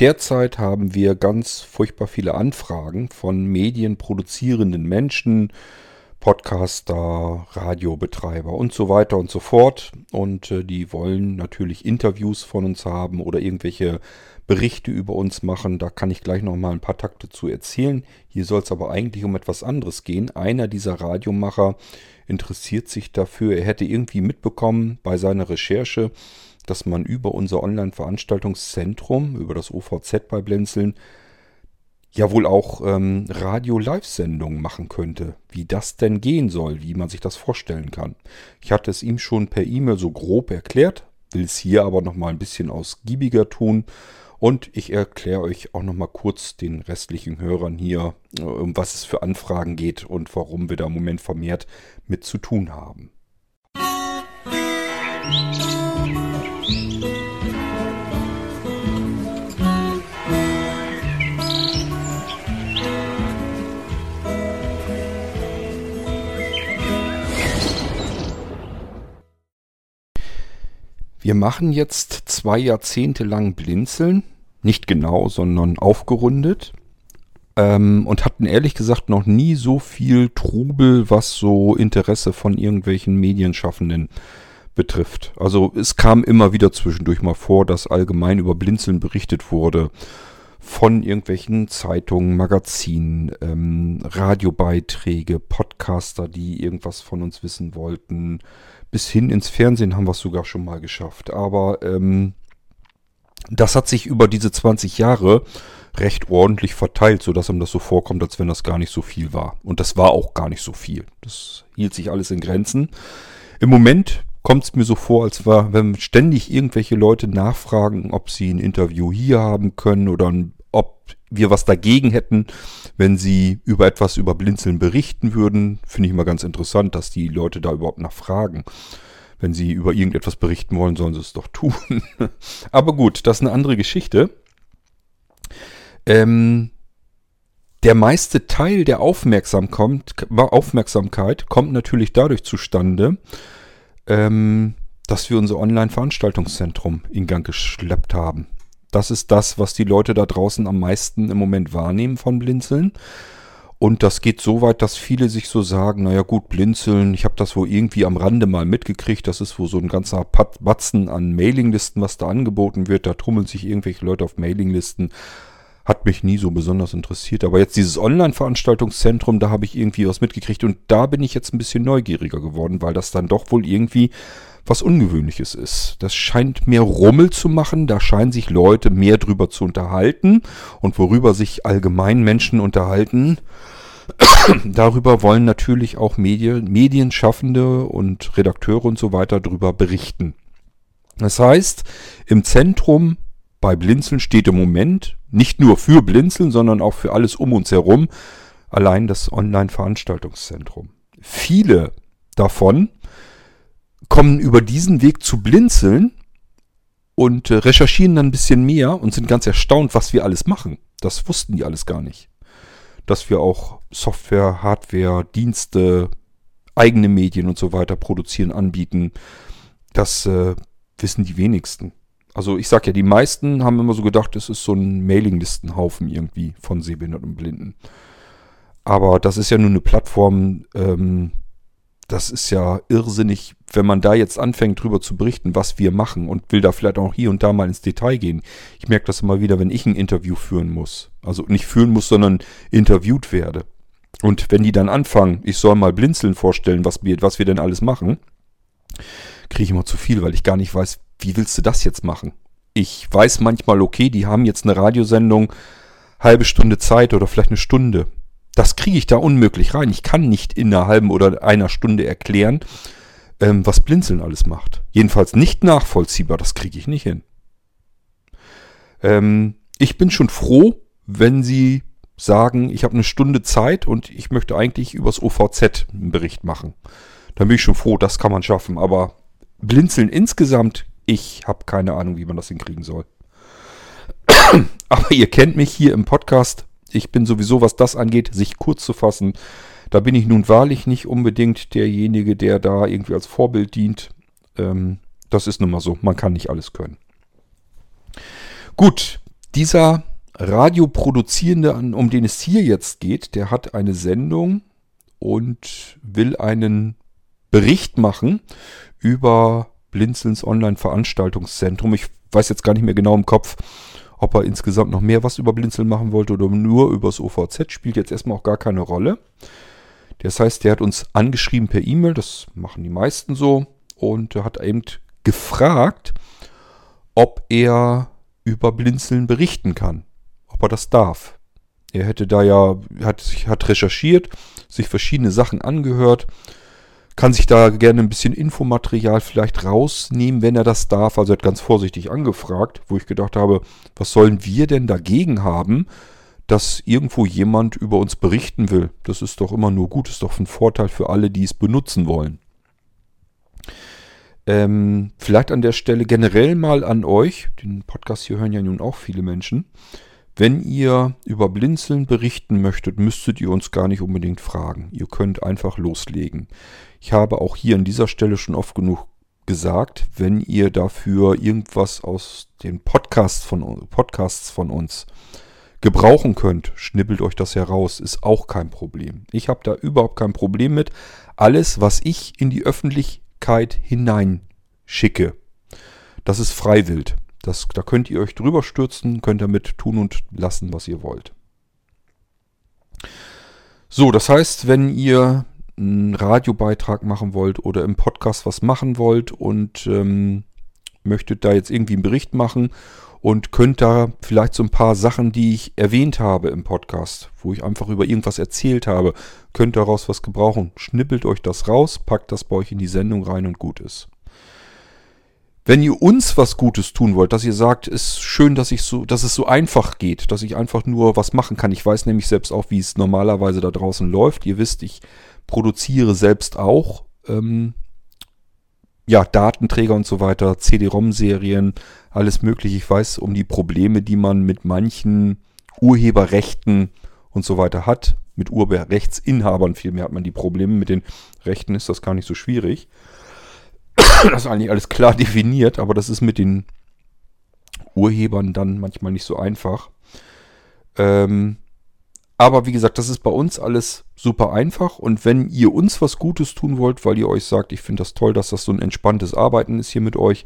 Derzeit haben wir ganz furchtbar viele Anfragen von medienproduzierenden Menschen, Podcaster, Radiobetreiber und so weiter und so fort. Und äh, die wollen natürlich Interviews von uns haben oder irgendwelche Berichte über uns machen. Da kann ich gleich noch mal ein paar Takte zu erzählen. Hier soll es aber eigentlich um etwas anderes gehen. Einer dieser Radiomacher interessiert sich dafür. Er hätte irgendwie mitbekommen bei seiner Recherche, dass man über unser Online-Veranstaltungszentrum, über das OVZ bei Blinzeln, ja wohl auch ähm, Radio-Live-Sendungen machen könnte. Wie das denn gehen soll, wie man sich das vorstellen kann. Ich hatte es ihm schon per E-Mail so grob erklärt, will es hier aber noch mal ein bisschen ausgiebiger tun. Und ich erkläre euch auch noch mal kurz den restlichen Hörern hier, um was es für Anfragen geht und warum wir da im Moment vermehrt mit zu tun haben. Wir machen jetzt zwei Jahrzehnte lang Blinzeln. Nicht genau, sondern aufgerundet. Ähm, und hatten ehrlich gesagt noch nie so viel Trubel, was so Interesse von irgendwelchen Medienschaffenden betrifft. Also es kam immer wieder zwischendurch mal vor, dass allgemein über Blinzeln berichtet wurde. Von irgendwelchen Zeitungen, Magazinen, ähm, Radiobeiträge, Podcaster, die irgendwas von uns wissen wollten bis hin ins Fernsehen haben wir es sogar schon mal geschafft. Aber ähm, das hat sich über diese 20 Jahre recht ordentlich verteilt, sodass einem das so vorkommt, als wenn das gar nicht so viel war. Und das war auch gar nicht so viel. Das hielt sich alles in Grenzen. Im Moment kommt es mir so vor, als wenn ständig irgendwelche Leute nachfragen, ob sie ein Interview hier haben können oder ob wir was dagegen hätten, wenn sie über etwas über Blinzeln berichten würden. Finde ich immer ganz interessant, dass die Leute da überhaupt nachfragen. Wenn sie über irgendetwas berichten wollen, sollen sie es doch tun. Aber gut, das ist eine andere Geschichte. Ähm, der meiste Teil der Aufmerksamkeit, Aufmerksamkeit kommt natürlich dadurch zustande, ähm, dass wir unser Online-Veranstaltungszentrum in Gang geschleppt haben. Das ist das, was die Leute da draußen am meisten im Moment wahrnehmen von Blinzeln. Und das geht so weit, dass viele sich so sagen, naja gut, Blinzeln, ich habe das wohl irgendwie am Rande mal mitgekriegt, das ist wohl so ein ganzer Batzen an Mailinglisten, was da angeboten wird, da tummeln sich irgendwelche Leute auf Mailinglisten, hat mich nie so besonders interessiert. Aber jetzt dieses Online-Veranstaltungszentrum, da habe ich irgendwie was mitgekriegt und da bin ich jetzt ein bisschen neugieriger geworden, weil das dann doch wohl irgendwie was Ungewöhnliches ist. Das scheint mehr Rummel zu machen, da scheinen sich Leute mehr drüber zu unterhalten und worüber sich allgemein Menschen unterhalten. Darüber wollen natürlich auch Medien, Medienschaffende und Redakteure und so weiter drüber berichten. Das heißt, im Zentrum bei Blinzeln steht im Moment nicht nur für Blinzeln, sondern auch für alles um uns herum allein das Online-Veranstaltungszentrum. Viele davon kommen über diesen Weg zu blinzeln und äh, recherchieren dann ein bisschen mehr und sind ganz erstaunt, was wir alles machen. Das wussten die alles gar nicht. Dass wir auch Software, Hardware, Dienste, eigene Medien und so weiter produzieren, anbieten, das äh, wissen die wenigsten. Also ich sag ja, die meisten haben immer so gedacht, es ist so ein Mailinglistenhaufen irgendwie von Sehbehinderten und Blinden. Aber das ist ja nur eine Plattform, ähm, das ist ja irrsinnig, wenn man da jetzt anfängt drüber zu berichten, was wir machen und will da vielleicht auch hier und da mal ins Detail gehen. Ich merke das immer wieder, wenn ich ein Interview führen muss. Also nicht führen muss, sondern interviewt werde. Und wenn die dann anfangen, ich soll mal blinzeln vorstellen, was wir, was wir denn alles machen, kriege ich immer zu viel, weil ich gar nicht weiß, wie willst du das jetzt machen? Ich weiß manchmal, okay, die haben jetzt eine Radiosendung, halbe Stunde Zeit oder vielleicht eine Stunde. Das kriege ich da unmöglich rein. Ich kann nicht in einer halben oder einer Stunde erklären, ähm, was Blinzeln alles macht. Jedenfalls nicht nachvollziehbar. Das kriege ich nicht hin. Ähm, ich bin schon froh, wenn Sie sagen, ich habe eine Stunde Zeit und ich möchte eigentlich übers OVZ einen Bericht machen. Dann bin ich schon froh, das kann man schaffen. Aber Blinzeln insgesamt, ich habe keine Ahnung, wie man das hinkriegen soll. Aber ihr kennt mich hier im Podcast ich bin sowieso, was das angeht, sich kurz zu fassen. Da bin ich nun wahrlich nicht unbedingt derjenige, der da irgendwie als Vorbild dient. Ähm, das ist nun mal so. Man kann nicht alles können. Gut, Dieser Radioproduzierende, um den es hier jetzt geht, der hat eine Sendung und will einen Bericht machen über Blinzelns Online-Veranstaltungszentrum. Ich weiß jetzt gar nicht mehr genau im Kopf, ob er insgesamt noch mehr was über Blinzeln machen wollte oder nur übers OVZ, spielt jetzt erstmal auch gar keine Rolle. Das heißt, der hat uns angeschrieben per E-Mail, das machen die meisten so, und hat eben gefragt, ob er über Blinzeln berichten kann, ob er das darf. Er hätte da ja, hat, hat recherchiert, sich verschiedene Sachen angehört, kann sich da gerne ein bisschen Infomaterial vielleicht rausnehmen, wenn er das darf. Also er hat ganz vorsichtig angefragt, wo ich gedacht habe, was sollen wir denn dagegen haben, dass irgendwo jemand über uns berichten will? Das ist doch immer nur gut, ist doch ein Vorteil für alle, die es benutzen wollen. Ähm, vielleicht an der Stelle generell mal an euch, den Podcast hier hören ja nun auch viele Menschen. Wenn ihr über Blinzeln berichten möchtet, müsstet ihr uns gar nicht unbedingt fragen. Ihr könnt einfach loslegen. Ich habe auch hier an dieser Stelle schon oft genug gesagt, wenn ihr dafür irgendwas aus den Podcasts von, Podcasts von uns gebrauchen könnt, schnippelt euch das heraus, ist auch kein Problem. Ich habe da überhaupt kein Problem mit. Alles, was ich in die Öffentlichkeit hineinschicke. Das ist freiwillig. Das, da könnt ihr euch drüber stürzen, könnt damit tun und lassen, was ihr wollt. So, das heißt, wenn ihr einen Radiobeitrag machen wollt oder im Podcast was machen wollt und ähm, möchtet da jetzt irgendwie einen Bericht machen und könnt da vielleicht so ein paar Sachen, die ich erwähnt habe im Podcast, wo ich einfach über irgendwas erzählt habe, könnt daraus was gebrauchen. Schnippelt euch das raus, packt das bei euch in die Sendung rein und gut ist. Wenn ihr uns was Gutes tun wollt, dass ihr sagt, ist schön, dass ich so, dass es so einfach geht, dass ich einfach nur was machen kann. Ich weiß nämlich selbst auch, wie es normalerweise da draußen läuft. Ihr wisst, ich produziere selbst auch ähm, ja, Datenträger und so weiter, CD-ROM-Serien, alles mögliche. Ich weiß um die Probleme, die man mit manchen Urheberrechten und so weiter hat. Mit Urheberrechtsinhabern vielmehr hat man die Probleme. Mit den Rechten ist das gar nicht so schwierig. Das ist eigentlich alles klar definiert, aber das ist mit den Urhebern dann manchmal nicht so einfach. Ähm, aber wie gesagt, das ist bei uns alles super einfach. Und wenn ihr uns was Gutes tun wollt, weil ihr euch sagt, ich finde das toll, dass das so ein entspanntes Arbeiten ist hier mit euch,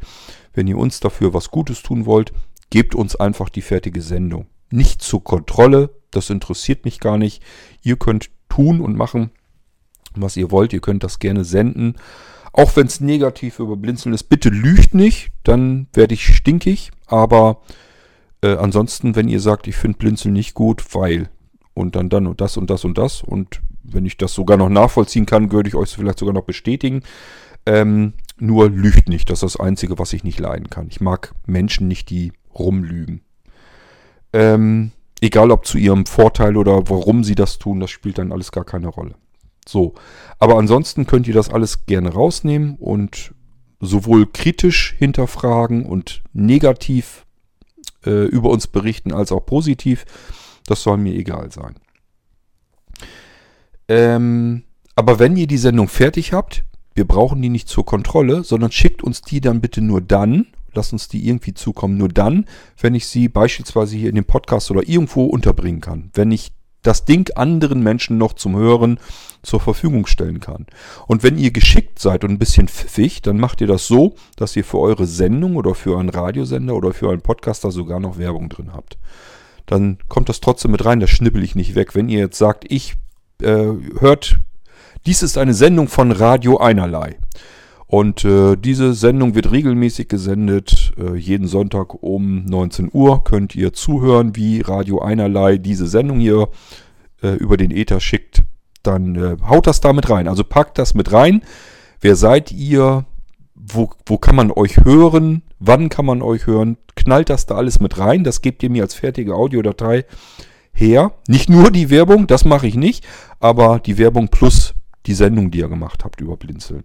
wenn ihr uns dafür was Gutes tun wollt, gebt uns einfach die fertige Sendung. Nicht zur Kontrolle, das interessiert mich gar nicht. Ihr könnt tun und machen, was ihr wollt. Ihr könnt das gerne senden. Auch wenn es negativ über Blinzeln ist, bitte lügt nicht, dann werde ich stinkig. Aber äh, ansonsten, wenn ihr sagt, ich finde Blinzeln nicht gut, weil und dann dann und das und das und das. Und wenn ich das sogar noch nachvollziehen kann, würde ich euch vielleicht sogar noch bestätigen. Ähm, nur lügt nicht. Das ist das Einzige, was ich nicht leiden kann. Ich mag Menschen nicht, die rumlügen. Ähm, egal ob zu ihrem Vorteil oder warum sie das tun, das spielt dann alles gar keine Rolle. So, aber ansonsten könnt ihr das alles gerne rausnehmen und sowohl kritisch hinterfragen und negativ äh, über uns berichten als auch positiv. Das soll mir egal sein. Ähm, aber wenn ihr die Sendung fertig habt, wir brauchen die nicht zur Kontrolle, sondern schickt uns die dann bitte nur dann, lasst uns die irgendwie zukommen, nur dann, wenn ich sie beispielsweise hier in dem Podcast oder irgendwo unterbringen kann. Wenn ich das Ding anderen Menschen noch zum Hören zur Verfügung stellen kann. Und wenn ihr geschickt seid und ein bisschen pfiffig, dann macht ihr das so, dass ihr für eure Sendung oder für einen Radiosender oder für einen Podcaster sogar noch Werbung drin habt dann kommt das trotzdem mit rein, das schnippel ich nicht weg. Wenn ihr jetzt sagt, ich äh, hört, dies ist eine Sendung von Radio Einerlei. Und äh, diese Sendung wird regelmäßig gesendet. Äh, jeden Sonntag um 19 Uhr könnt ihr zuhören, wie Radio Einerlei diese Sendung hier äh, über den Äther schickt. Dann äh, haut das da mit rein. Also packt das mit rein. Wer seid ihr? Wo, wo kann man euch hören? Wann kann man euch hören? Knallt das da alles mit rein? Das gebt ihr mir als fertige Audiodatei her. Nicht nur die Werbung, das mache ich nicht, aber die Werbung plus die Sendung, die ihr gemacht habt über Blinzeln.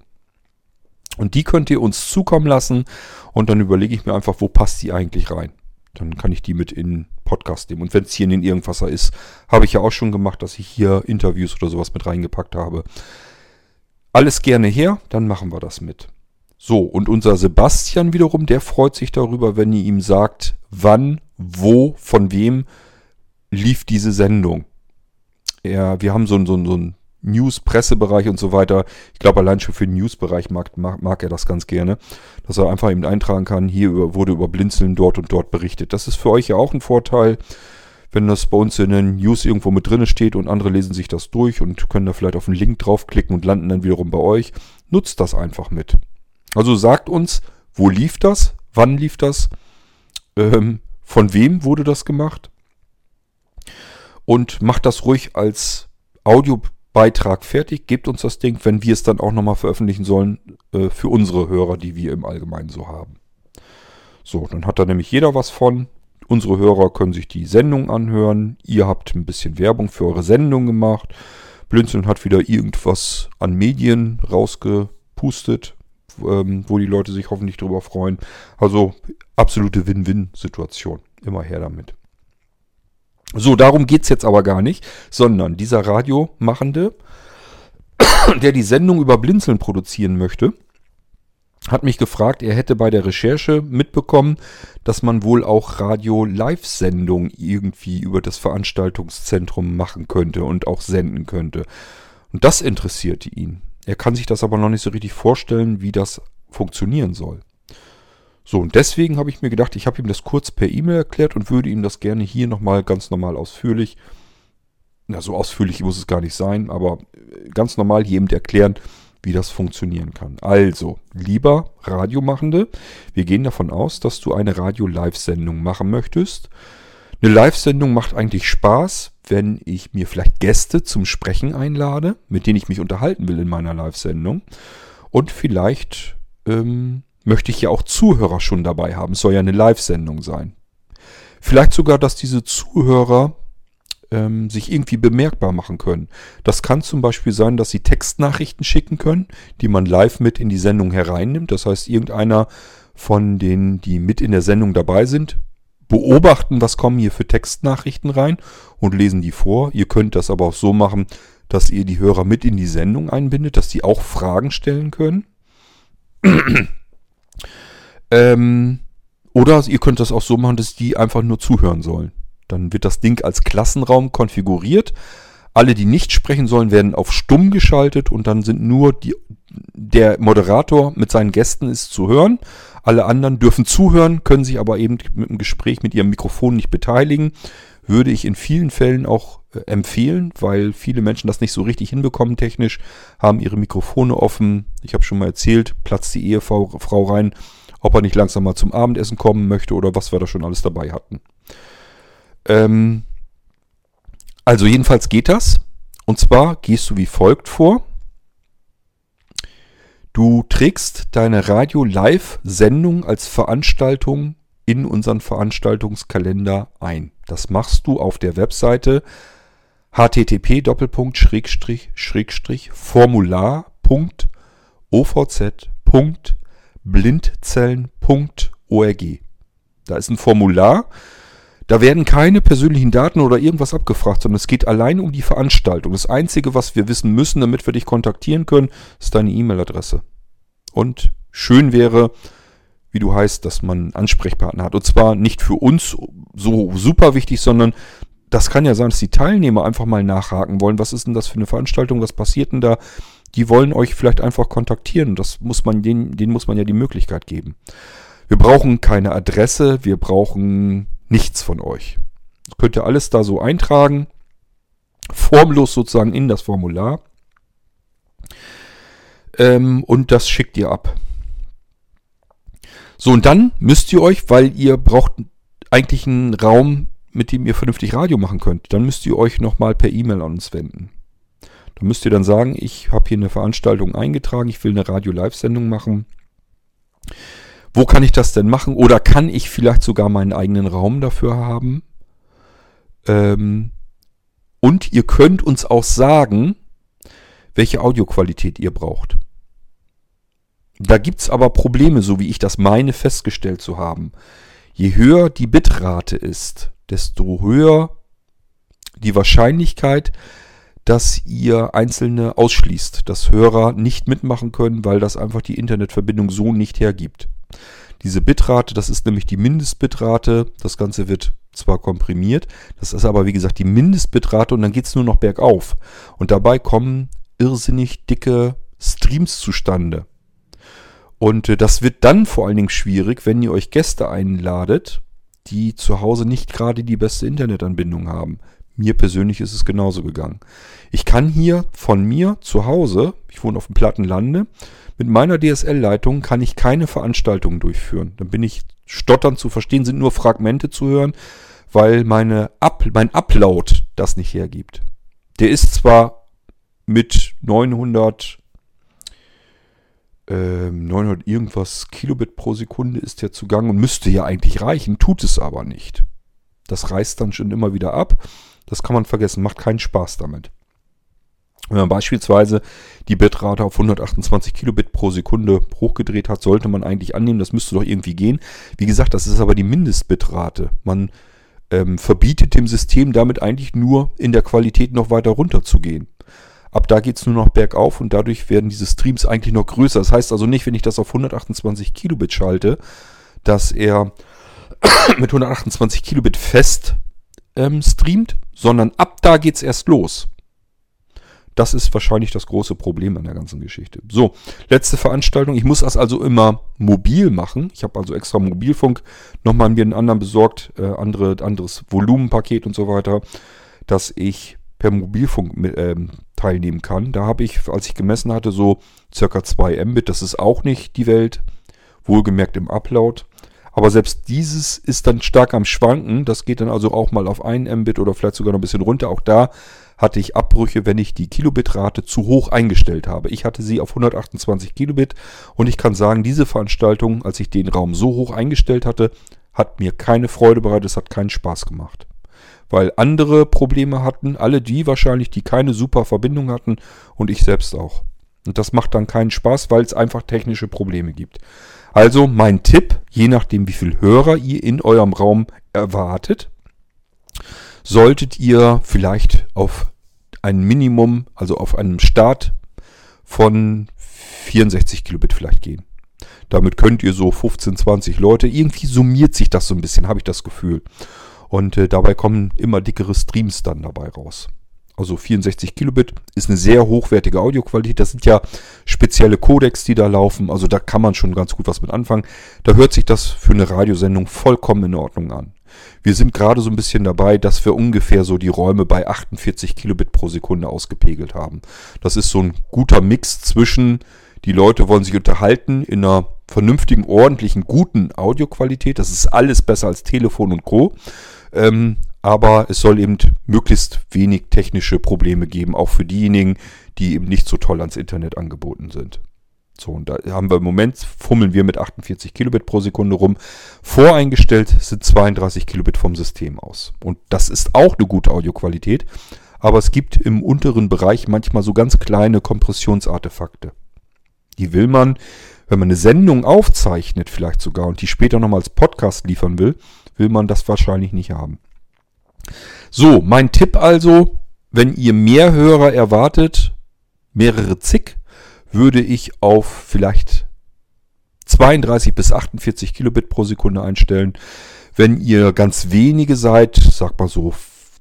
Und die könnt ihr uns zukommen lassen und dann überlege ich mir einfach, wo passt die eigentlich rein. Dann kann ich die mit in Podcast nehmen. Und wenn es hier in den Irgendwasser ist, habe ich ja auch schon gemacht, dass ich hier Interviews oder sowas mit reingepackt habe. Alles gerne her, dann machen wir das mit. So, und unser Sebastian wiederum, der freut sich darüber, wenn ihr ihm sagt, wann, wo, von wem lief diese Sendung. Ja, wir haben so, so, so einen News-Pressebereich und so weiter. Ich glaube, allein schon für den News-Bereich mag, mag, mag, er das ganz gerne, dass er einfach eben eintragen kann, hier wurde über Blinzeln dort und dort berichtet. Das ist für euch ja auch ein Vorteil, wenn das bei uns in den News irgendwo mit drin steht und andere lesen sich das durch und können da vielleicht auf einen Link draufklicken und landen dann wiederum bei euch. Nutzt das einfach mit. Also sagt uns, wo lief das, wann lief das, ähm, von wem wurde das gemacht und macht das ruhig als Audiobeitrag fertig, gebt uns das Ding, wenn wir es dann auch nochmal veröffentlichen sollen äh, für unsere Hörer, die wir im Allgemeinen so haben. So, dann hat da nämlich jeder was von. Unsere Hörer können sich die Sendung anhören. Ihr habt ein bisschen Werbung für eure Sendung gemacht. Blinzeln hat wieder irgendwas an Medien rausgepustet, ähm, wo die Leute sich hoffentlich drüber freuen. Also absolute Win-Win-Situation. Immer her damit. So, darum geht's jetzt aber gar nicht, sondern dieser Radiomachende, der die Sendung über Blinzeln produzieren möchte, hat mich gefragt, er hätte bei der Recherche mitbekommen, dass man wohl auch Radio-Live-Sendungen irgendwie über das Veranstaltungszentrum machen könnte und auch senden könnte. Und das interessierte ihn. Er kann sich das aber noch nicht so richtig vorstellen, wie das funktionieren soll. So, und deswegen habe ich mir gedacht, ich habe ihm das kurz per E-Mail erklärt und würde ihm das gerne hier nochmal ganz normal ausführlich, na so ausführlich muss es gar nicht sein, aber ganz normal jedem erklären, wie das funktionieren kann. Also, lieber Radiomachende, wir gehen davon aus, dass du eine Radio-Live-Sendung machen möchtest. Eine Live-Sendung macht eigentlich Spaß, wenn ich mir vielleicht Gäste zum Sprechen einlade, mit denen ich mich unterhalten will in meiner Live-Sendung. Und vielleicht ähm, möchte ich ja auch Zuhörer schon dabei haben. Es soll ja eine Live-Sendung sein. Vielleicht sogar, dass diese Zuhörer ähm, sich irgendwie bemerkbar machen können. Das kann zum Beispiel sein, dass sie Textnachrichten schicken können, die man live mit in die Sendung hereinnimmt. Das heißt, irgendeiner von denen, die mit in der Sendung dabei sind, beobachten, was kommen hier für Textnachrichten rein und lesen die vor. Ihr könnt das aber auch so machen, dass ihr die Hörer mit in die Sendung einbindet, dass die auch Fragen stellen können. ähm, oder ihr könnt das auch so machen, dass die einfach nur zuhören sollen. Dann wird das Ding als Klassenraum konfiguriert. Alle, die nicht sprechen sollen, werden auf stumm geschaltet und dann sind nur die, der Moderator mit seinen Gästen ist zu hören. Alle anderen dürfen zuhören, können sich aber eben mit dem Gespräch mit ihrem Mikrofon nicht beteiligen. Würde ich in vielen Fällen auch äh, empfehlen, weil viele Menschen das nicht so richtig hinbekommen technisch, haben ihre Mikrofone offen. Ich habe schon mal erzählt, platzt die Ehefrau Frau rein, ob er nicht langsam mal zum Abendessen kommen möchte oder was wir da schon alles dabei hatten. Ähm, also jedenfalls geht das. Und zwar gehst du wie folgt vor. Du trägst deine Radio-Live-Sendung als Veranstaltung in unseren Veranstaltungskalender ein. Das machst du auf der Webseite http://formular.ovz.blindzellen.org. Da ist ein Formular, da werden keine persönlichen Daten oder irgendwas abgefragt, sondern es geht allein um die Veranstaltung. Das Einzige, was wir wissen müssen, damit wir dich kontaktieren können, ist deine E-Mail-Adresse. Und schön wäre, wie du heißt, dass man einen Ansprechpartner hat. Und zwar nicht für uns so super wichtig, sondern das kann ja sein, dass die Teilnehmer einfach mal nachhaken wollen. Was ist denn das für eine Veranstaltung? Was passiert denn da? Die wollen euch vielleicht einfach kontaktieren. Das muss man, denen, denen muss man ja die Möglichkeit geben. Wir brauchen keine Adresse, wir brauchen nichts von euch. Das könnt ihr alles da so eintragen, formlos sozusagen in das Formular. Ähm, und das schickt ihr ab. So, und dann müsst ihr euch, weil ihr braucht eigentlich einen Raum, mit dem ihr vernünftig Radio machen könnt, dann müsst ihr euch nochmal per E-Mail an uns wenden. Da müsst ihr dann sagen, ich habe hier eine Veranstaltung eingetragen, ich will eine Radio-Live-Sendung machen. Wo kann ich das denn machen? Oder kann ich vielleicht sogar meinen eigenen Raum dafür haben? Ähm, und ihr könnt uns auch sagen, welche Audioqualität ihr braucht. Da gibt es aber Probleme, so wie ich das meine festgestellt zu haben. Je höher die Bitrate ist, desto höher die Wahrscheinlichkeit, dass ihr einzelne ausschließt, dass Hörer nicht mitmachen können, weil das einfach die Internetverbindung so nicht hergibt. Diese Bitrate, das ist nämlich die Mindestbitrate. Das Ganze wird zwar komprimiert, das ist aber wie gesagt die Mindestbitrate und dann geht es nur noch bergauf. Und dabei kommen irrsinnig dicke Streams zustande. Und äh, das wird dann vor allen Dingen schwierig, wenn ihr euch Gäste einladet, die zu Hause nicht gerade die beste Internetanbindung haben. Mir persönlich ist es genauso gegangen. Ich kann hier von mir zu Hause, ich wohne auf dem Plattenlande, mit meiner DSL-Leitung kann ich keine Veranstaltungen durchführen. Dann bin ich stottern zu verstehen, sind nur Fragmente zu hören, weil meine Up, mein Upload das nicht hergibt. Der ist zwar mit 900 ähm, 900 irgendwas Kilobit pro Sekunde ist der Zugang und müsste ja eigentlich reichen, tut es aber nicht. Das reißt dann schon immer wieder ab. Das kann man vergessen, macht keinen Spaß damit. Wenn man beispielsweise die Bitrate auf 128 Kilobit pro Sekunde hochgedreht hat, sollte man eigentlich annehmen, das müsste doch irgendwie gehen. Wie gesagt, das ist aber die Mindestbitrate. Man ähm, verbietet dem System damit eigentlich nur in der Qualität noch weiter runter zu gehen. Ab da geht es nur noch bergauf und dadurch werden diese Streams eigentlich noch größer. Das heißt also nicht, wenn ich das auf 128 Kilobit schalte, dass er mit 128 Kilobit fest ähm, streamt, sondern ab da geht es erst los. Das ist wahrscheinlich das große Problem an der ganzen Geschichte. So, letzte Veranstaltung. Ich muss das also immer mobil machen. Ich habe also extra Mobilfunk nochmal mir einen anderen besorgt, äh, andere, anderes Volumenpaket und so weiter, dass ich per Mobilfunk mit, ähm, teilnehmen kann. Da habe ich, als ich gemessen hatte, so circa 2 Mbit. Das ist auch nicht die Welt. Wohlgemerkt im Upload. Aber selbst dieses ist dann stark am Schwanken. Das geht dann also auch mal auf 1 Mbit oder vielleicht sogar noch ein bisschen runter. Auch da hatte ich Abbrüche, wenn ich die Kilobitrate zu hoch eingestellt habe. Ich hatte sie auf 128 Kilobit und ich kann sagen, diese Veranstaltung, als ich den Raum so hoch eingestellt hatte, hat mir keine Freude bereitet, es hat keinen Spaß gemacht. Weil andere Probleme hatten, alle die wahrscheinlich, die keine super Verbindung hatten und ich selbst auch. Und das macht dann keinen Spaß, weil es einfach technische Probleme gibt. Also mein Tipp, je nachdem wie viel Hörer ihr in eurem Raum erwartet, solltet ihr vielleicht auf ein Minimum, also auf einem Start von 64 Kilobit vielleicht gehen. Damit könnt ihr so 15, 20 Leute, irgendwie summiert sich das so ein bisschen, habe ich das Gefühl. Und äh, dabei kommen immer dickere Streams dann dabei raus. Also 64 Kilobit ist eine sehr hochwertige Audioqualität. Das sind ja spezielle Codecs, die da laufen. Also da kann man schon ganz gut was mit anfangen. Da hört sich das für eine Radiosendung vollkommen in Ordnung an. Wir sind gerade so ein bisschen dabei, dass wir ungefähr so die Räume bei 48 Kilobit pro Sekunde ausgepegelt haben. Das ist so ein guter Mix zwischen, die Leute wollen sich unterhalten in einer vernünftigen, ordentlichen, guten Audioqualität. Das ist alles besser als Telefon und Co. Ähm, aber es soll eben möglichst wenig technische Probleme geben, auch für diejenigen, die eben nicht so toll ans Internet angeboten sind. So, und da haben wir im Moment, fummeln wir mit 48 Kilobit pro Sekunde rum. Voreingestellt sind 32 Kilobit vom System aus. Und das ist auch eine gute Audioqualität. Aber es gibt im unteren Bereich manchmal so ganz kleine Kompressionsartefakte. Die will man, wenn man eine Sendung aufzeichnet, vielleicht sogar, und die später nochmal als Podcast liefern will, will man das wahrscheinlich nicht haben. So, mein Tipp also, wenn ihr mehr Hörer erwartet, mehrere zig, würde ich auf vielleicht 32 bis 48 Kilobit pro Sekunde einstellen. Wenn ihr ganz wenige seid, sag mal so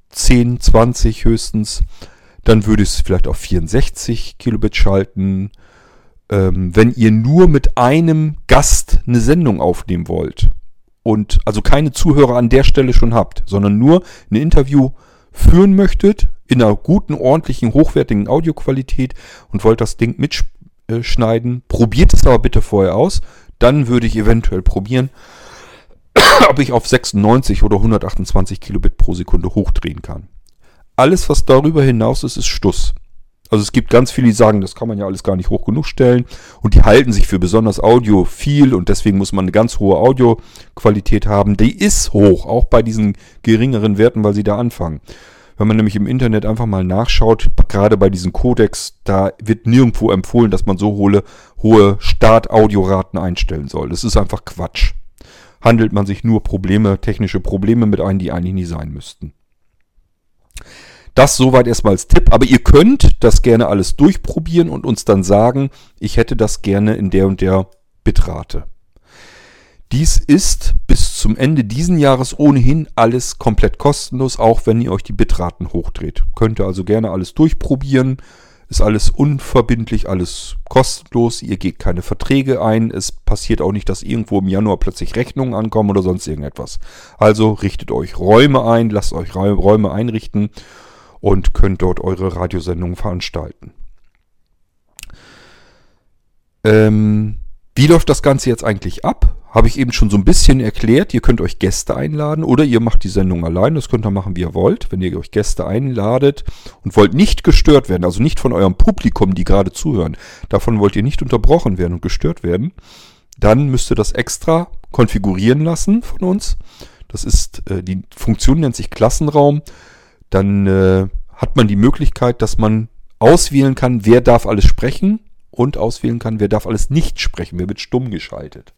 10, 20 höchstens, dann würde ich es vielleicht auf 64 Kilobit schalten. Ähm, wenn ihr nur mit einem Gast eine Sendung aufnehmen wollt und also keine Zuhörer an der Stelle schon habt, sondern nur ein Interview führen möchtet in einer guten, ordentlichen, hochwertigen Audioqualität und wollt das Ding mitspielen, äh, schneiden. Probiert es aber bitte vorher aus. Dann würde ich eventuell probieren, ob ich auf 96 oder 128 Kilobit pro Sekunde hochdrehen kann. Alles, was darüber hinaus ist, ist Stuss. Also es gibt ganz viele, die sagen, das kann man ja alles gar nicht hoch genug stellen und die halten sich für besonders Audio viel und deswegen muss man eine ganz hohe Audioqualität haben. Die ist hoch, auch bei diesen geringeren Werten, weil sie da anfangen. Wenn man nämlich im Internet einfach mal nachschaut, gerade bei diesen Codecs, da wird nirgendwo empfohlen, dass man so hohe, hohe Start-Audioraten einstellen soll. Das ist einfach Quatsch. Handelt man sich nur Probleme, technische Probleme mit ein, die eigentlich nie sein müssten. Das soweit erstmal als Tipp, aber ihr könnt das gerne alles durchprobieren und uns dann sagen, ich hätte das gerne in der und der Bitrate. Dies ist bis zum Ende diesen Jahres ohnehin alles komplett kostenlos, auch wenn ihr euch die Bitraten hochdreht. Könnt ihr also gerne alles durchprobieren. Ist alles unverbindlich, alles kostenlos. Ihr geht keine Verträge ein. Es passiert auch nicht, dass irgendwo im Januar plötzlich Rechnungen ankommen oder sonst irgendetwas. Also richtet euch Räume ein, lasst euch Räume einrichten und könnt dort eure Radiosendungen veranstalten. Ähm, wie läuft das Ganze jetzt eigentlich ab? Habe ich eben schon so ein bisschen erklärt. Ihr könnt euch Gäste einladen oder ihr macht die Sendung allein. Das könnt ihr machen, wie ihr wollt. Wenn ihr euch Gäste einladet und wollt nicht gestört werden, also nicht von eurem Publikum, die gerade zuhören, davon wollt ihr nicht unterbrochen werden und gestört werden, dann müsst ihr das extra konfigurieren lassen von uns. Das ist, äh, die Funktion nennt sich Klassenraum. Dann äh, hat man die Möglichkeit, dass man auswählen kann, wer darf alles sprechen und auswählen kann, wer darf alles nicht sprechen, wer wird stumm geschaltet.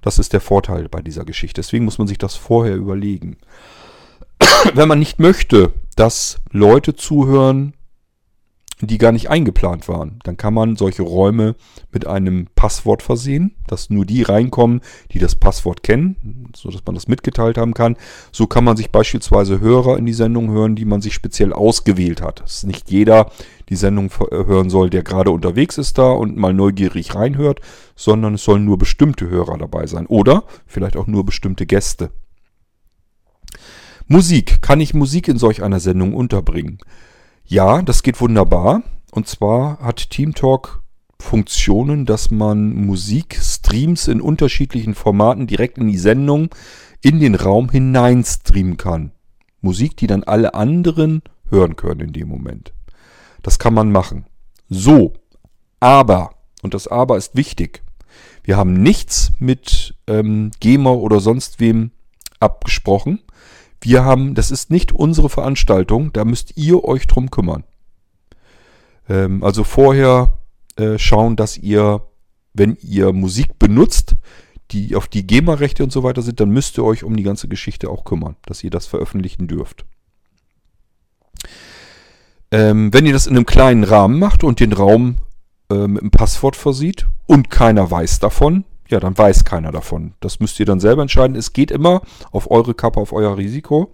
Das ist der Vorteil bei dieser Geschichte. Deswegen muss man sich das vorher überlegen. Wenn man nicht möchte, dass Leute zuhören, die gar nicht eingeplant waren, dann kann man solche Räume mit einem Passwort versehen, dass nur die reinkommen, die das Passwort kennen, sodass man das mitgeteilt haben kann. So kann man sich beispielsweise Hörer in die Sendung hören, die man sich speziell ausgewählt hat. Ist nicht jeder die Sendung hören soll, der gerade unterwegs ist da und mal neugierig reinhört, sondern es sollen nur bestimmte Hörer dabei sein oder vielleicht auch nur bestimmte Gäste. Musik. Kann ich Musik in solch einer Sendung unterbringen? Ja, das geht wunderbar. Und zwar hat TeamTalk Funktionen, dass man Musikstreams in unterschiedlichen Formaten direkt in die Sendung in den Raum hinein streamen kann. Musik, die dann alle anderen hören können in dem Moment. Das kann man machen. So, aber, und das aber ist wichtig, wir haben nichts mit ähm, GEMA oder sonst wem abgesprochen. Wir haben, das ist nicht unsere Veranstaltung, da müsst ihr euch drum kümmern. Ähm, also vorher äh, schauen, dass ihr, wenn ihr Musik benutzt, die auf die GEMA-Rechte und so weiter sind, dann müsst ihr euch um die ganze Geschichte auch kümmern, dass ihr das veröffentlichen dürft. Ähm, wenn ihr das in einem kleinen Rahmen macht und den Raum äh, mit einem Passwort versieht und keiner weiß davon, ja, dann weiß keiner davon. Das müsst ihr dann selber entscheiden. Es geht immer auf eure Kappe, auf euer Risiko.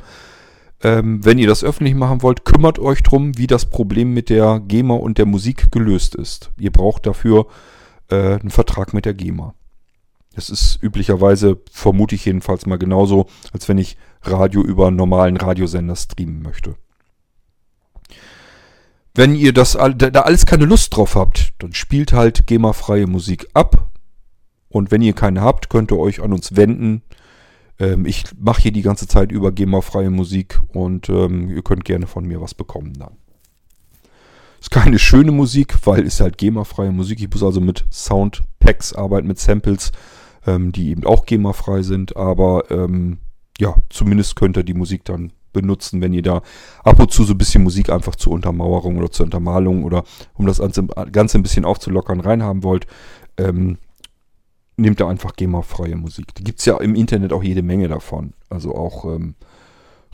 Ähm, wenn ihr das öffentlich machen wollt, kümmert euch drum, wie das Problem mit der GEMA und der Musik gelöst ist. Ihr braucht dafür äh, einen Vertrag mit der GEMA. Das ist üblicherweise, vermute ich jedenfalls mal genauso, als wenn ich Radio über einen normalen Radiosender streamen möchte. Wenn ihr das da alles keine Lust drauf habt, dann spielt halt GEMA-freie Musik ab. Und wenn ihr keine habt, könnt ihr euch an uns wenden. Ähm, ich mache hier die ganze Zeit über GEMA-freie Musik und ähm, ihr könnt gerne von mir was bekommen dann. Ist keine schöne Musik, weil es halt GEMA-freie Musik. Ich muss also mit Soundpacks arbeiten, mit Samples, ähm, die eben auch GEMA-frei sind. Aber ähm, ja, zumindest könnt ihr die Musik dann benutzen, wenn ihr da ab und zu so ein bisschen Musik einfach zur Untermauerung oder zur Untermalung oder um das Ganze ein bisschen aufzulockern reinhaben wollt, ähm, nehmt da einfach GEMA-freie Musik. Die gibt es ja im Internet auch jede Menge davon. Also auch ähm,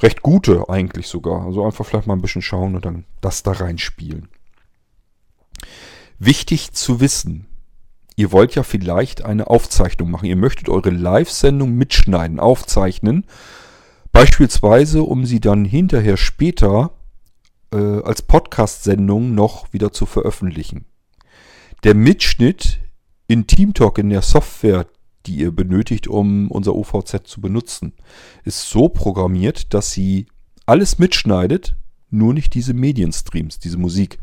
recht gute eigentlich sogar. Also einfach vielleicht mal ein bisschen schauen und dann das da reinspielen. Wichtig zu wissen, ihr wollt ja vielleicht eine Aufzeichnung machen. Ihr möchtet eure Live-Sendung mitschneiden, aufzeichnen Beispielsweise, um sie dann hinterher später äh, als Podcast-Sendung noch wieder zu veröffentlichen. Der Mitschnitt in TeamTalk in der Software, die ihr benötigt, um unser OVZ zu benutzen, ist so programmiert, dass sie alles mitschneidet, nur nicht diese Medienstreams, diese Musik,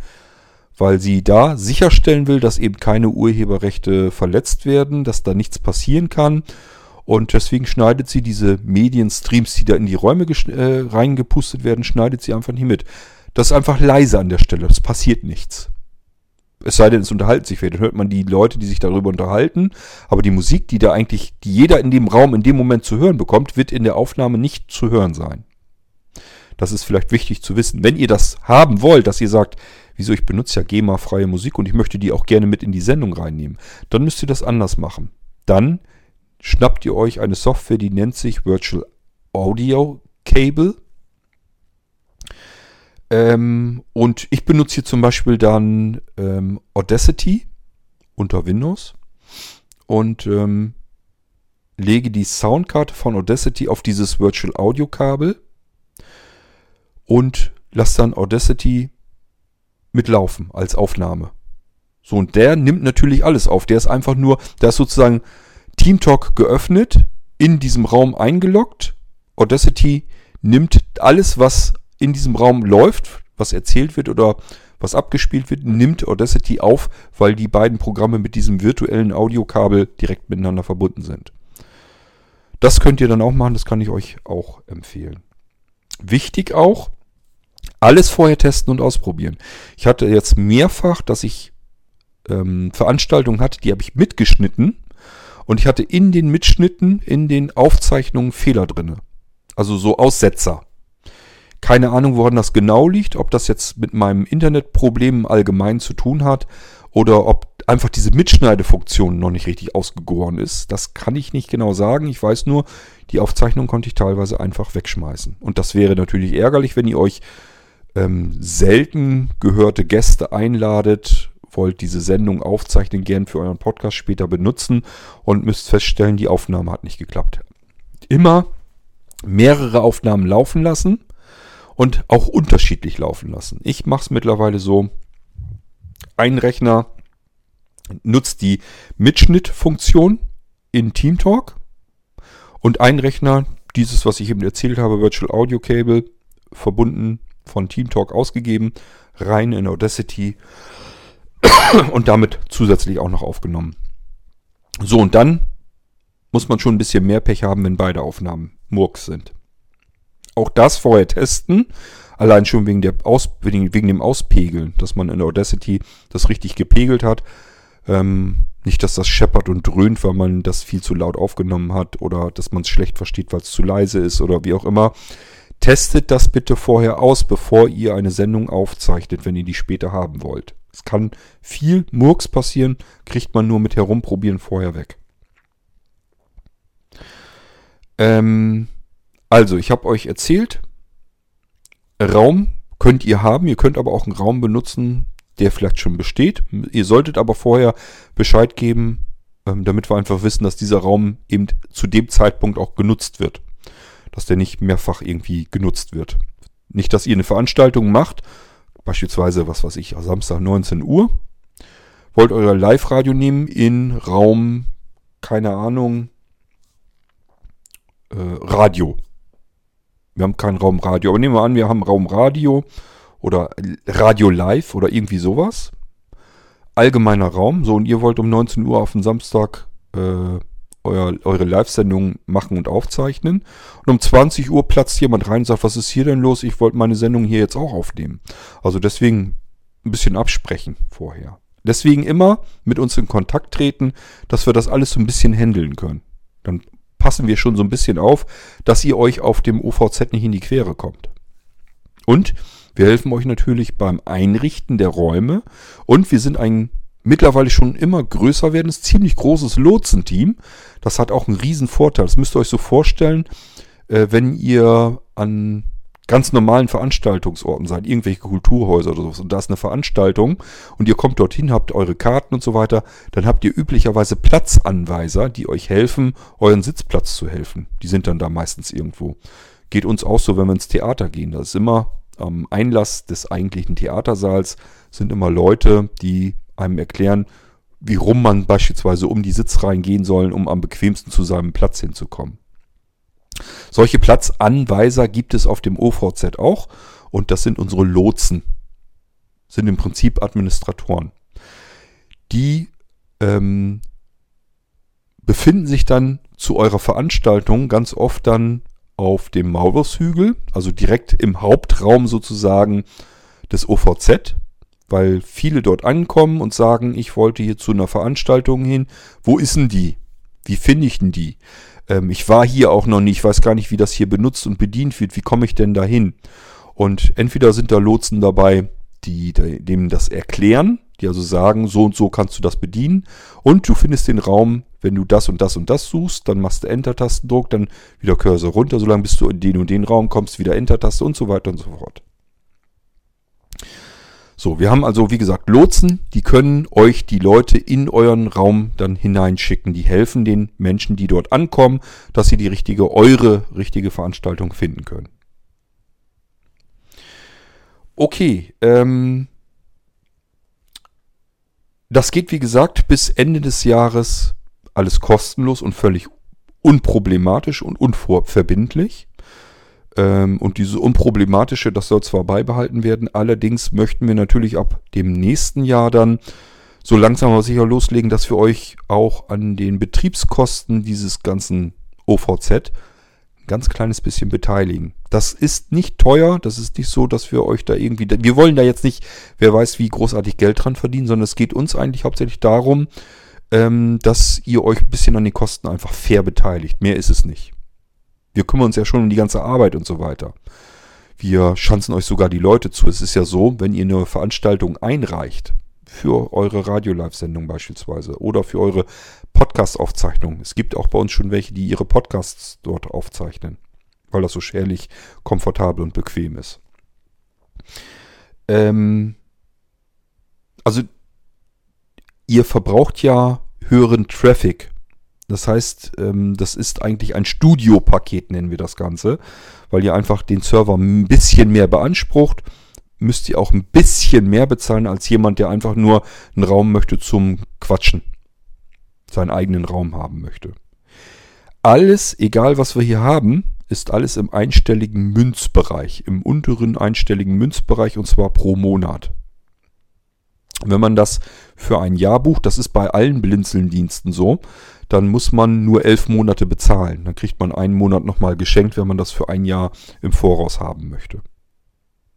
weil sie da sicherstellen will, dass eben keine Urheberrechte verletzt werden, dass da nichts passieren kann und deswegen schneidet sie diese Medienstreams, die da in die Räume äh, reingepustet werden, schneidet sie einfach nicht mit. Das ist einfach leise an der Stelle. Es passiert nichts. Es sei denn, es unterhalten sich. Dann hört man die Leute, die sich darüber unterhalten. Aber die Musik, die da eigentlich, die jeder in dem Raum in dem Moment zu hören bekommt, wird in der Aufnahme nicht zu hören sein. Das ist vielleicht wichtig zu wissen. Wenn ihr das haben wollt, dass ihr sagt, wieso ich benutze ja GEMA-freie Musik und ich möchte die auch gerne mit in die Sendung reinnehmen, dann müsst ihr das anders machen. Dann schnappt ihr euch eine Software, die nennt sich Virtual Audio Cable. Ähm, und ich benutze hier zum Beispiel dann ähm, Audacity unter Windows und ähm, lege die Soundkarte von Audacity auf dieses Virtual Audio Kabel und lasse dann Audacity mitlaufen als Aufnahme. So, und der nimmt natürlich alles auf. Der ist einfach nur, da ist sozusagen TeamTalk geöffnet, in diesem Raum eingeloggt. Audacity nimmt alles, was in diesem Raum läuft, was erzählt wird oder was abgespielt wird, nimmt Audacity auf, weil die beiden Programme mit diesem virtuellen Audiokabel direkt miteinander verbunden sind. Das könnt ihr dann auch machen, das kann ich euch auch empfehlen. Wichtig auch, alles vorher testen und ausprobieren. Ich hatte jetzt mehrfach, dass ich ähm, Veranstaltungen hatte, die habe ich mitgeschnitten und ich hatte in den Mitschnitten, in den Aufzeichnungen Fehler drin. Also so Aussetzer. Keine Ahnung, woran das genau liegt, ob das jetzt mit meinem Internetproblem allgemein zu tun hat oder ob einfach diese Mitschneidefunktion noch nicht richtig ausgegoren ist. Das kann ich nicht genau sagen. Ich weiß nur, die Aufzeichnung konnte ich teilweise einfach wegschmeißen. Und das wäre natürlich ärgerlich, wenn ihr euch ähm, selten gehörte Gäste einladet, wollt diese Sendung aufzeichnen, gern für euren Podcast später benutzen und müsst feststellen, die Aufnahme hat nicht geklappt. Immer mehrere Aufnahmen laufen lassen und auch unterschiedlich laufen lassen. Ich mache es mittlerweile so, ein Rechner nutzt die Mitschnittfunktion in TeamTalk und ein Rechner, dieses, was ich eben erzählt habe, Virtual Audio Cable, verbunden von TeamTalk ausgegeben, rein in Audacity und damit zusätzlich auch noch aufgenommen. So, und dann muss man schon ein bisschen mehr Pech haben, wenn beide Aufnahmen Murks sind. Auch das vorher testen. Allein schon wegen, der Aus, wegen, wegen dem Auspegeln, dass man in Audacity das richtig gepegelt hat. Ähm, nicht, dass das scheppert und dröhnt, weil man das viel zu laut aufgenommen hat oder dass man es schlecht versteht, weil es zu leise ist oder wie auch immer. Testet das bitte vorher aus, bevor ihr eine Sendung aufzeichnet, wenn ihr die später haben wollt. Es kann viel Murks passieren, kriegt man nur mit herumprobieren vorher weg. Ähm, also, ich habe euch erzählt, Raum könnt ihr haben, ihr könnt aber auch einen Raum benutzen, der vielleicht schon besteht. Ihr solltet aber vorher Bescheid geben, ähm, damit wir einfach wissen, dass dieser Raum eben zu dem Zeitpunkt auch genutzt wird. Dass der nicht mehrfach irgendwie genutzt wird. Nicht, dass ihr eine Veranstaltung macht, beispielsweise, was weiß ich, Samstag 19 Uhr, wollt euer Live-Radio nehmen in Raum, keine Ahnung, äh, Radio. Wir haben keinen Raum Radio. Aber nehmen wir an, wir haben Raum Radio oder Radio Live oder irgendwie sowas. Allgemeiner Raum. So, und ihr wollt um 19 Uhr auf den Samstag äh, euer, eure Live-Sendung machen und aufzeichnen. Und um 20 Uhr platzt jemand rein und sagt, was ist hier denn los? Ich wollte meine Sendung hier jetzt auch aufnehmen. Also deswegen ein bisschen absprechen vorher. Deswegen immer mit uns in Kontakt treten, dass wir das alles so ein bisschen handeln können. Dann passen wir schon so ein bisschen auf, dass ihr euch auf dem OVZ nicht in die Quere kommt. Und wir helfen euch natürlich beim Einrichten der Räume und wir sind ein mittlerweile schon immer größer werdendes, ziemlich großes Lotsenteam. Das hat auch einen riesen Vorteil. Das müsst ihr euch so vorstellen, äh, wenn ihr an ganz normalen Veranstaltungsorten seid, irgendwelche Kulturhäuser oder sowas, und da ist eine Veranstaltung und ihr kommt dorthin, habt eure Karten und so weiter, dann habt ihr üblicherweise Platzanweiser, die euch helfen, euren Sitzplatz zu helfen. Die sind dann da meistens irgendwo. Geht uns auch so, wenn wir ins Theater gehen. Das ist immer am Einlass des eigentlichen Theatersaals sind immer Leute, die einem erklären, wie rum man beispielsweise um die Sitzreihen gehen soll, um am bequemsten zu seinem Platz hinzukommen. Solche Platzanweiser gibt es auf dem OVZ auch und das sind unsere Lotsen. Sind im Prinzip Administratoren. Die ähm, befinden sich dann zu eurer Veranstaltung ganz oft dann auf dem Maulwurfshügel, also direkt im Hauptraum sozusagen des OVZ, weil viele dort ankommen und sagen, ich wollte hier zu einer Veranstaltung hin. Wo ist denn die? Wie finde ich denn die? Ähm, ich war hier auch noch nicht, ich weiß gar nicht, wie das hier benutzt und bedient wird, wie komme ich denn da hin? Und entweder sind da Lotsen dabei, die dem das erklären, die also sagen, so und so kannst du das bedienen und du findest den Raum, wenn du das und das und das suchst, dann machst du Enter-Tastendruck, dann wieder Cursor runter, solange bis du in den und den Raum kommst, wieder Enter-Taste und so weiter und so fort. So, wir haben also, wie gesagt, Lotsen, die können euch die Leute in euren Raum dann hineinschicken. Die helfen den Menschen, die dort ankommen, dass sie die richtige, eure richtige Veranstaltung finden können. Okay, ähm, das geht wie gesagt bis Ende des Jahres alles kostenlos und völlig unproblematisch und unverbindlich. Ähm, und diese unproblematische, das soll zwar beibehalten werden, allerdings möchten wir natürlich ab dem nächsten Jahr dann so langsam aber sicher loslegen, dass wir euch auch an den Betriebskosten dieses ganzen OVZ ganz kleines bisschen beteiligen. Das ist nicht teuer, das ist nicht so, dass wir euch da irgendwie, wir wollen da jetzt nicht, wer weiß, wie großartig Geld dran verdienen, sondern es geht uns eigentlich hauptsächlich darum, ähm, dass ihr euch ein bisschen an den Kosten einfach fair beteiligt. Mehr ist es nicht. Wir kümmern uns ja schon um die ganze Arbeit und so weiter. Wir schanzen euch sogar die Leute zu. Es ist ja so, wenn ihr eine Veranstaltung einreicht, für eure Radio-Live-Sendung beispielsweise oder für eure Podcast-Aufzeichnung. Es gibt auch bei uns schon welche, die ihre Podcasts dort aufzeichnen, weil das so schärlich, komfortabel und bequem ist. Ähm, also ihr verbraucht ja höheren Traffic. Das heißt, ähm, das ist eigentlich ein Studio-Paket, nennen wir das Ganze, weil ihr einfach den Server ein bisschen mehr beansprucht müsst ihr auch ein bisschen mehr bezahlen als jemand, der einfach nur einen Raum möchte zum Quatschen. Seinen eigenen Raum haben möchte. Alles, egal was wir hier haben, ist alles im einstelligen Münzbereich, im unteren einstelligen Münzbereich und zwar pro Monat. Wenn man das für ein Jahr bucht, das ist bei allen Blinzeln-Diensten so, dann muss man nur elf Monate bezahlen. Dann kriegt man einen Monat nochmal geschenkt, wenn man das für ein Jahr im Voraus haben möchte.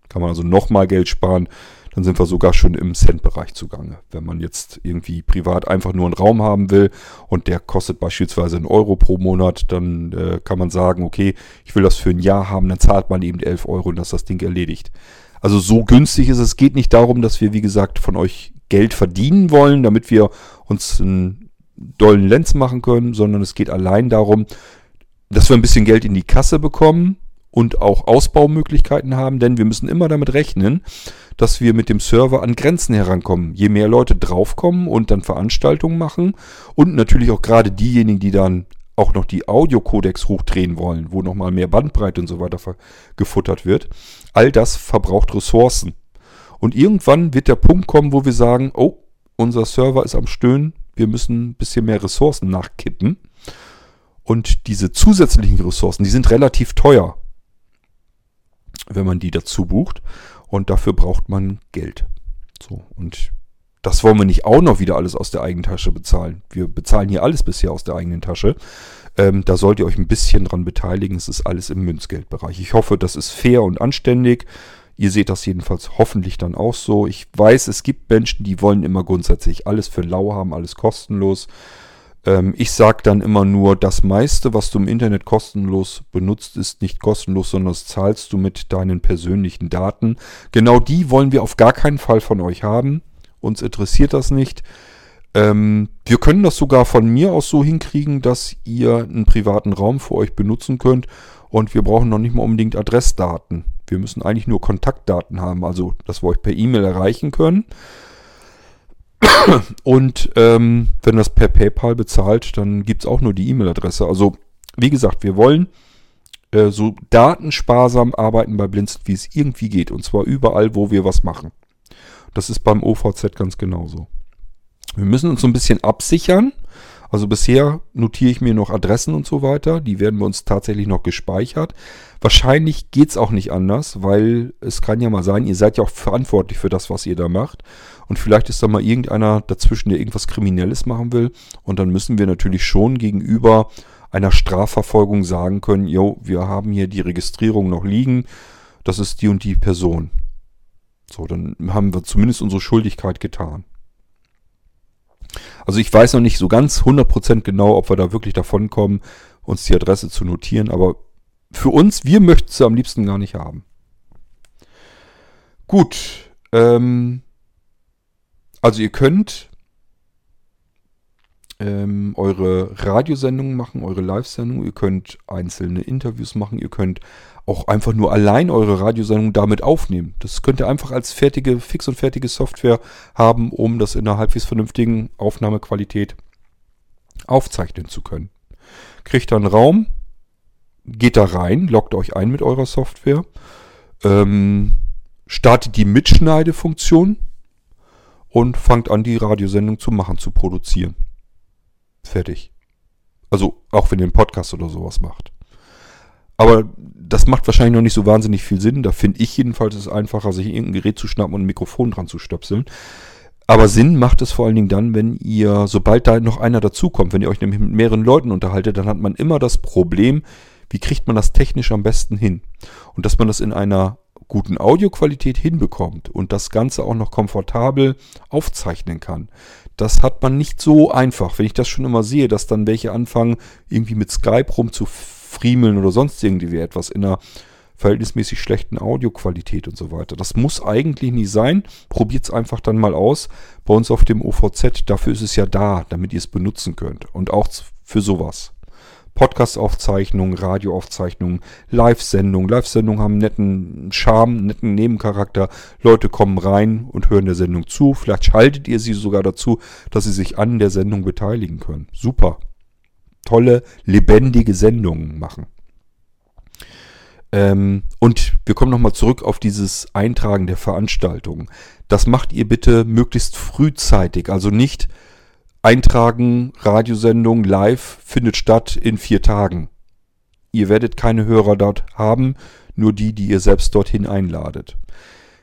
Kann man also nochmal Geld sparen. Dann sind wir sogar schon im Cent-Bereich zugange. Wenn man jetzt irgendwie privat einfach nur einen Raum haben will und der kostet beispielsweise einen Euro pro Monat, dann äh, kann man sagen, okay, ich will das für ein Jahr haben, dann zahlt man eben 11 Euro und das ist das Ding erledigt. Also so günstig ist es. Es geht nicht darum, dass wir, wie gesagt, von euch Geld verdienen wollen, damit wir uns einen dollen Lenz machen können, sondern es geht allein darum, dass wir ein bisschen Geld in die Kasse bekommen, und auch Ausbaumöglichkeiten haben, denn wir müssen immer damit rechnen, dass wir mit dem Server an Grenzen herankommen. Je mehr Leute draufkommen und dann Veranstaltungen machen und natürlich auch gerade diejenigen, die dann auch noch die Audiocodex hochdrehen wollen, wo nochmal mehr Bandbreite und so weiter gefuttert wird, all das verbraucht Ressourcen. Und irgendwann wird der Punkt kommen, wo wir sagen, oh, unser Server ist am Stöhnen, wir müssen ein bisschen mehr Ressourcen nachkippen. Und diese zusätzlichen Ressourcen, die sind relativ teuer wenn man die dazu bucht. Und dafür braucht man Geld. So, und das wollen wir nicht auch noch wieder alles aus der eigenen Tasche bezahlen. Wir bezahlen hier alles bisher aus der eigenen Tasche. Ähm, da sollt ihr euch ein bisschen dran beteiligen. Es ist alles im Münzgeldbereich. Ich hoffe, das ist fair und anständig. Ihr seht das jedenfalls hoffentlich dann auch so. Ich weiß, es gibt Menschen, die wollen immer grundsätzlich alles für lau haben, alles kostenlos. Ähm, ich sage dann immer nur, das meiste, was du im Internet kostenlos benutzt, ist nicht kostenlos, sondern das zahlst du mit deinen persönlichen Daten. Genau die wollen wir auf gar keinen Fall von euch haben. Uns interessiert das nicht. Ähm, wir können das sogar von mir aus so hinkriegen, dass ihr einen privaten Raum für euch benutzen könnt und wir brauchen noch nicht mal unbedingt Adressdaten. Wir müssen eigentlich nur Kontaktdaten haben, also dass wir euch per E-Mail erreichen können. Und ähm, wenn das per PayPal bezahlt, dann gibt es auch nur die E-Mail-Adresse. Also, wie gesagt, wir wollen äh, so datensparsam arbeiten bei Blinzeln, wie es irgendwie geht. Und zwar überall, wo wir was machen. Das ist beim OVZ ganz genauso. Wir müssen uns so ein bisschen absichern. Also bisher notiere ich mir noch Adressen und so weiter. Die werden bei uns tatsächlich noch gespeichert. Wahrscheinlich geht es auch nicht anders, weil es kann ja mal sein, ihr seid ja auch verantwortlich für das, was ihr da macht. Und vielleicht ist da mal irgendeiner dazwischen, der irgendwas Kriminelles machen will. Und dann müssen wir natürlich schon gegenüber einer Strafverfolgung sagen können, jo, wir haben hier die Registrierung noch liegen. Das ist die und die Person. So, dann haben wir zumindest unsere Schuldigkeit getan. Also ich weiß noch nicht so ganz 100% genau, ob wir da wirklich davon kommen, uns die Adresse zu notieren, aber für uns, wir möchten sie am liebsten gar nicht haben. Gut, ähm, also ihr könnt ähm, eure Radiosendungen machen, eure Live-Sendungen. Ihr könnt einzelne Interviews machen. Ihr könnt auch einfach nur allein eure Radiosendung damit aufnehmen. Das könnt ihr einfach als fertige, fix und fertige Software haben, um das in einer halbwegs vernünftigen Aufnahmequalität aufzeichnen zu können. Kriegt dann Raum, geht da rein, loggt euch ein mit eurer Software, ähm, startet die Mitschneidefunktion und fangt an, die Radiosendung zu machen, zu produzieren. Fertig. Also auch wenn ihr einen Podcast oder sowas macht. Aber das macht wahrscheinlich noch nicht so wahnsinnig viel Sinn. Da finde ich jedenfalls es einfacher, sich irgendein Gerät zu schnappen und ein Mikrofon dran zu stöpseln. Aber Sinn macht es vor allen Dingen dann, wenn ihr, sobald da noch einer dazukommt, wenn ihr euch nämlich mit mehreren Leuten unterhaltet, dann hat man immer das Problem, wie kriegt man das technisch am besten hin? Und dass man das in einer guten Audioqualität hinbekommt und das Ganze auch noch komfortabel aufzeichnen kann. Das hat man nicht so einfach. Wenn ich das schon immer sehe, dass dann welche anfangen, irgendwie mit Skype rumzufriemeln oder sonst irgendwie etwas in einer verhältnismäßig schlechten Audioqualität und so weiter. Das muss eigentlich nie sein. Probiert es einfach dann mal aus. Bei uns auf dem OVZ, dafür ist es ja da, damit ihr es benutzen könnt. Und auch für sowas. Podcast-Aufzeichnungen, Radioaufzeichnungen, Live-Sendungen. Live-Sendungen haben einen netten Charme, einen netten Nebencharakter. Leute kommen rein und hören der Sendung zu. Vielleicht schaltet ihr sie sogar dazu, dass sie sich an der Sendung beteiligen können. Super. Tolle, lebendige Sendungen machen. Ähm, und wir kommen nochmal zurück auf dieses Eintragen der Veranstaltungen. Das macht ihr bitte möglichst frühzeitig, also nicht Eintragen, Radiosendung live findet statt in vier Tagen. Ihr werdet keine Hörer dort haben, nur die, die ihr selbst dorthin einladet.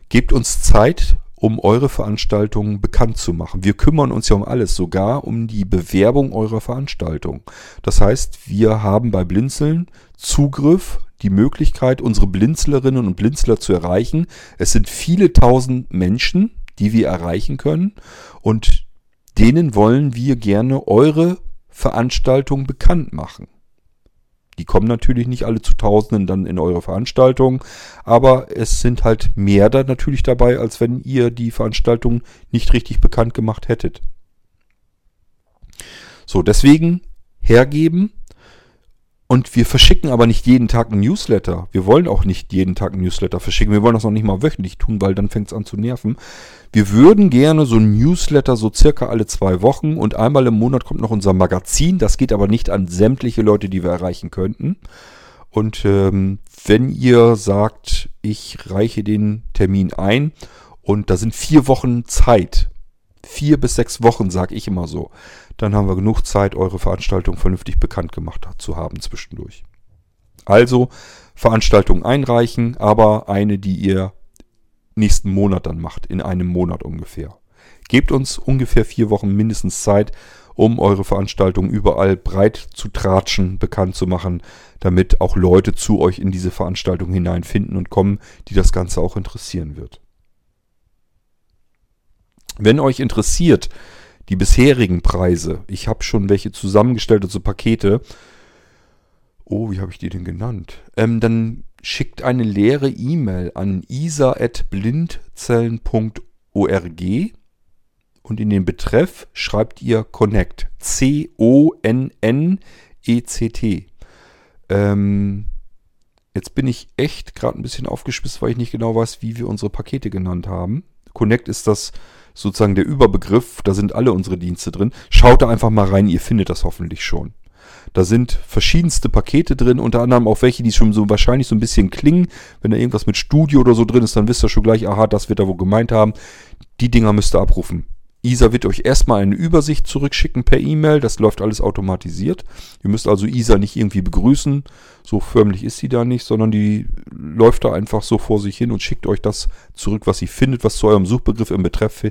Gebt uns Zeit, um eure Veranstaltungen bekannt zu machen. Wir kümmern uns ja um alles, sogar um die Bewerbung eurer Veranstaltung. Das heißt, wir haben bei Blinzeln Zugriff, die Möglichkeit, unsere Blinzlerinnen und Blinzler zu erreichen. Es sind viele tausend Menschen, die wir erreichen können und denen wollen wir gerne eure Veranstaltung bekannt machen. Die kommen natürlich nicht alle zu Tausenden dann in eure Veranstaltung, aber es sind halt mehr da natürlich dabei, als wenn ihr die Veranstaltung nicht richtig bekannt gemacht hättet. So, deswegen hergeben, und wir verschicken aber nicht jeden Tag ein Newsletter. Wir wollen auch nicht jeden Tag ein Newsletter verschicken. Wir wollen das noch nicht mal wöchentlich tun, weil dann fängt es an zu nerven. Wir würden gerne so ein Newsletter so circa alle zwei Wochen und einmal im Monat kommt noch unser Magazin. Das geht aber nicht an sämtliche Leute, die wir erreichen könnten. Und ähm, wenn ihr sagt, ich reiche den Termin ein und da sind vier Wochen Zeit, vier bis sechs Wochen, sage ich immer so, dann haben wir genug Zeit, eure Veranstaltung vernünftig bekannt gemacht zu haben zwischendurch. Also Veranstaltung einreichen, aber eine, die ihr nächsten Monat dann macht, in einem Monat ungefähr. Gebt uns ungefähr vier Wochen mindestens Zeit, um eure Veranstaltung überall breit zu tratschen, bekannt zu machen, damit auch Leute zu euch in diese Veranstaltung hineinfinden und kommen, die das Ganze auch interessieren wird. Wenn euch interessiert, die bisherigen Preise. Ich habe schon welche zusammengestellt, also Pakete. Oh, wie habe ich die denn genannt? Ähm, dann schickt eine leere E-Mail an isa.blindzellen.org und in den Betreff schreibt ihr Connect. C-O-N-N-E-C-T. Ähm, jetzt bin ich echt gerade ein bisschen aufgespitzt, weil ich nicht genau weiß, wie wir unsere Pakete genannt haben. Connect ist das sozusagen der Überbegriff, da sind alle unsere Dienste drin. Schaut da einfach mal rein, ihr findet das hoffentlich schon. Da sind verschiedenste Pakete drin, unter anderem auch welche, die schon so wahrscheinlich so ein bisschen klingen. Wenn da irgendwas mit Studio oder so drin ist, dann wisst ihr schon gleich, aha, das wird er wohl gemeint haben. Die Dinger müsst ihr abrufen. ISA wird euch erstmal eine Übersicht zurückschicken per E-Mail. Das läuft alles automatisiert. Ihr müsst also ISA nicht irgendwie begrüßen. So förmlich ist sie da nicht, sondern die läuft da einfach so vor sich hin und schickt euch das zurück, was sie findet, was zu eurem Suchbegriff im Betreff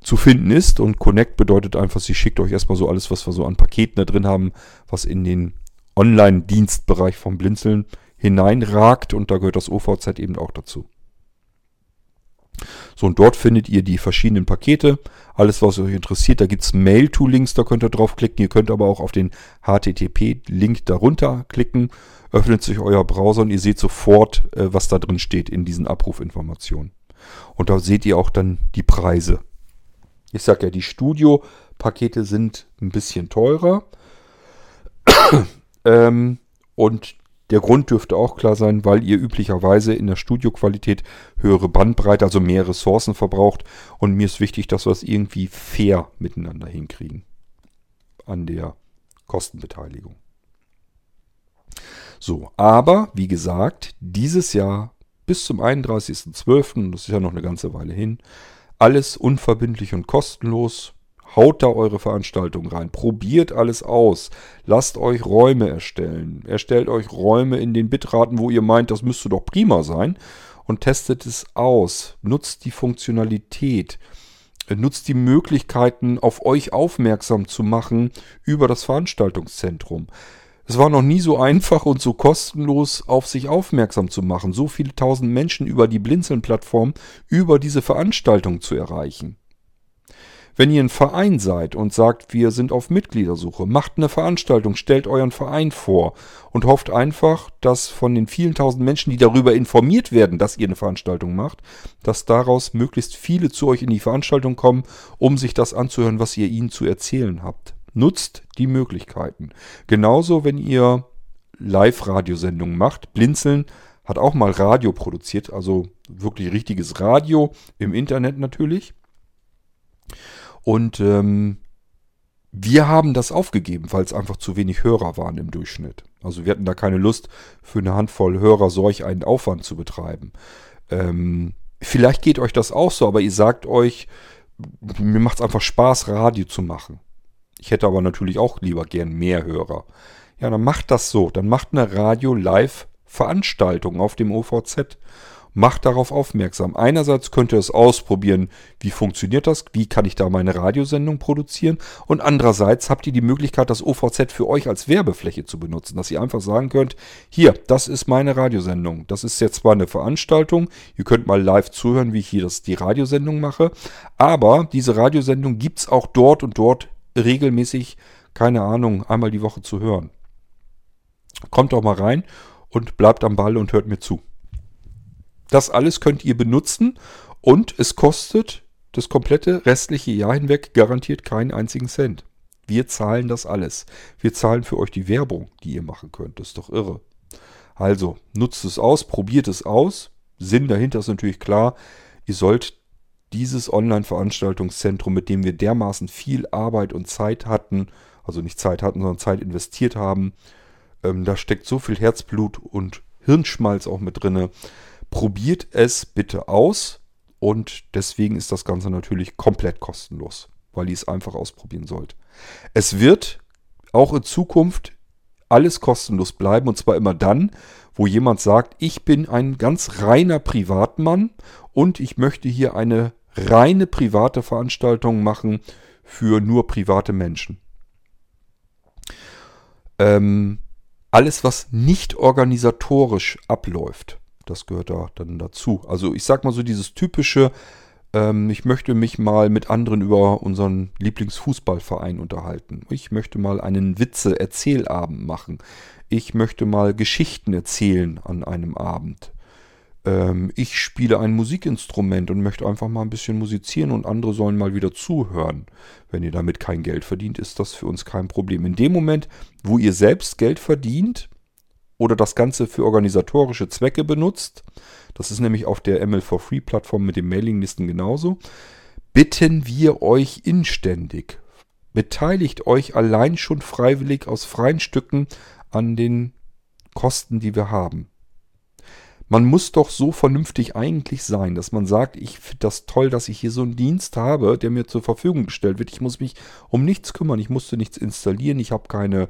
zu finden ist. Und Connect bedeutet einfach, sie schickt euch erstmal so alles, was wir so an Paketen da drin haben, was in den Online-Dienstbereich vom Blinzeln hineinragt. Und da gehört das OVZ eben auch dazu. So, und dort findet ihr die verschiedenen Pakete, alles, was euch interessiert. Da gibt es Mail-to-Links, da könnt ihr draufklicken. Ihr könnt aber auch auf den HTTP-Link darunter klicken. Öffnet sich euer Browser und ihr seht sofort, äh, was da drin steht in diesen Abrufinformationen. Und da seht ihr auch dann die Preise. Ich sage ja, die Studio-Pakete sind ein bisschen teurer. ähm, und der Grund dürfte auch klar sein, weil ihr üblicherweise in der Studioqualität höhere Bandbreite, also mehr Ressourcen verbraucht. Und mir ist wichtig, dass wir es irgendwie fair miteinander hinkriegen. An der Kostenbeteiligung. So, aber wie gesagt, dieses Jahr bis zum 31.12., das ist ja noch eine ganze Weile hin, alles unverbindlich und kostenlos. Haut da eure Veranstaltung rein. Probiert alles aus. Lasst euch Räume erstellen. Erstellt euch Räume in den Bitraten, wo ihr meint, das müsste doch prima sein. Und testet es aus. Nutzt die Funktionalität. Nutzt die Möglichkeiten, auf euch aufmerksam zu machen über das Veranstaltungszentrum. Es war noch nie so einfach und so kostenlos, auf sich aufmerksam zu machen, so viele tausend Menschen über die Blinzeln-Plattform, über diese Veranstaltung zu erreichen. Wenn ihr ein Verein seid und sagt, wir sind auf Mitgliedersuche, macht eine Veranstaltung, stellt euren Verein vor und hofft einfach, dass von den vielen tausend Menschen, die darüber informiert werden, dass ihr eine Veranstaltung macht, dass daraus möglichst viele zu euch in die Veranstaltung kommen, um sich das anzuhören, was ihr ihnen zu erzählen habt. Nutzt die Möglichkeiten. Genauso, wenn ihr Live-Radiosendungen macht. Blinzeln hat auch mal Radio produziert, also wirklich richtiges Radio im Internet natürlich. Und ähm, wir haben das aufgegeben, weil es einfach zu wenig Hörer waren im Durchschnitt. Also wir hatten da keine Lust, für eine Handvoll Hörer solch einen Aufwand zu betreiben. Ähm, vielleicht geht euch das auch so, aber ihr sagt euch, mir macht es einfach Spaß, Radio zu machen. Ich hätte aber natürlich auch lieber gern mehr Hörer. Ja, dann macht das so. Dann macht eine Radio-Live-Veranstaltung auf dem OVZ macht darauf aufmerksam. Einerseits könnt ihr es ausprobieren, wie funktioniert das, wie kann ich da meine Radiosendung produzieren und andererseits habt ihr die Möglichkeit, das OVZ für euch als Werbefläche zu benutzen, dass ihr einfach sagen könnt, hier, das ist meine Radiosendung. Das ist jetzt zwar eine Veranstaltung, ihr könnt mal live zuhören, wie ich hier das, die Radiosendung mache, aber diese Radiosendung gibt es auch dort und dort regelmäßig, keine Ahnung, einmal die Woche zu hören. Kommt doch mal rein und bleibt am Ball und hört mir zu. Das alles könnt ihr benutzen und es kostet das komplette restliche Jahr hinweg garantiert keinen einzigen Cent. Wir zahlen das alles. Wir zahlen für euch die Werbung, die ihr machen könnt. Das ist doch irre. Also, nutzt es aus, probiert es aus. Sinn dahinter ist natürlich klar. Ihr sollt dieses Online-Veranstaltungszentrum, mit dem wir dermaßen viel Arbeit und Zeit hatten, also nicht Zeit hatten, sondern Zeit investiert haben, ähm, da steckt so viel Herzblut und Hirnschmalz auch mit drinne. Probiert es bitte aus und deswegen ist das Ganze natürlich komplett kostenlos, weil ihr es einfach ausprobieren sollt. Es wird auch in Zukunft alles kostenlos bleiben und zwar immer dann, wo jemand sagt, ich bin ein ganz reiner Privatmann und ich möchte hier eine reine private Veranstaltung machen für nur private Menschen. Ähm, alles, was nicht organisatorisch abläuft, das gehört da dann dazu. Also ich sag mal so dieses typische, ähm, ich möchte mich mal mit anderen über unseren Lieblingsfußballverein unterhalten. Ich möchte mal einen Witze-Erzählabend machen. Ich möchte mal Geschichten erzählen an einem Abend. Ähm, ich spiele ein Musikinstrument und möchte einfach mal ein bisschen musizieren und andere sollen mal wieder zuhören. Wenn ihr damit kein Geld verdient, ist das für uns kein Problem. In dem Moment, wo ihr selbst Geld verdient, oder das Ganze für organisatorische Zwecke benutzt, das ist nämlich auf der ML4Free-Plattform mit den Mailinglisten genauso, bitten wir euch inständig, beteiligt euch allein schon freiwillig aus freien Stücken an den Kosten, die wir haben. Man muss doch so vernünftig eigentlich sein, dass man sagt, ich finde das toll, dass ich hier so einen Dienst habe, der mir zur Verfügung gestellt wird. Ich muss mich um nichts kümmern, ich musste nichts installieren, ich habe keine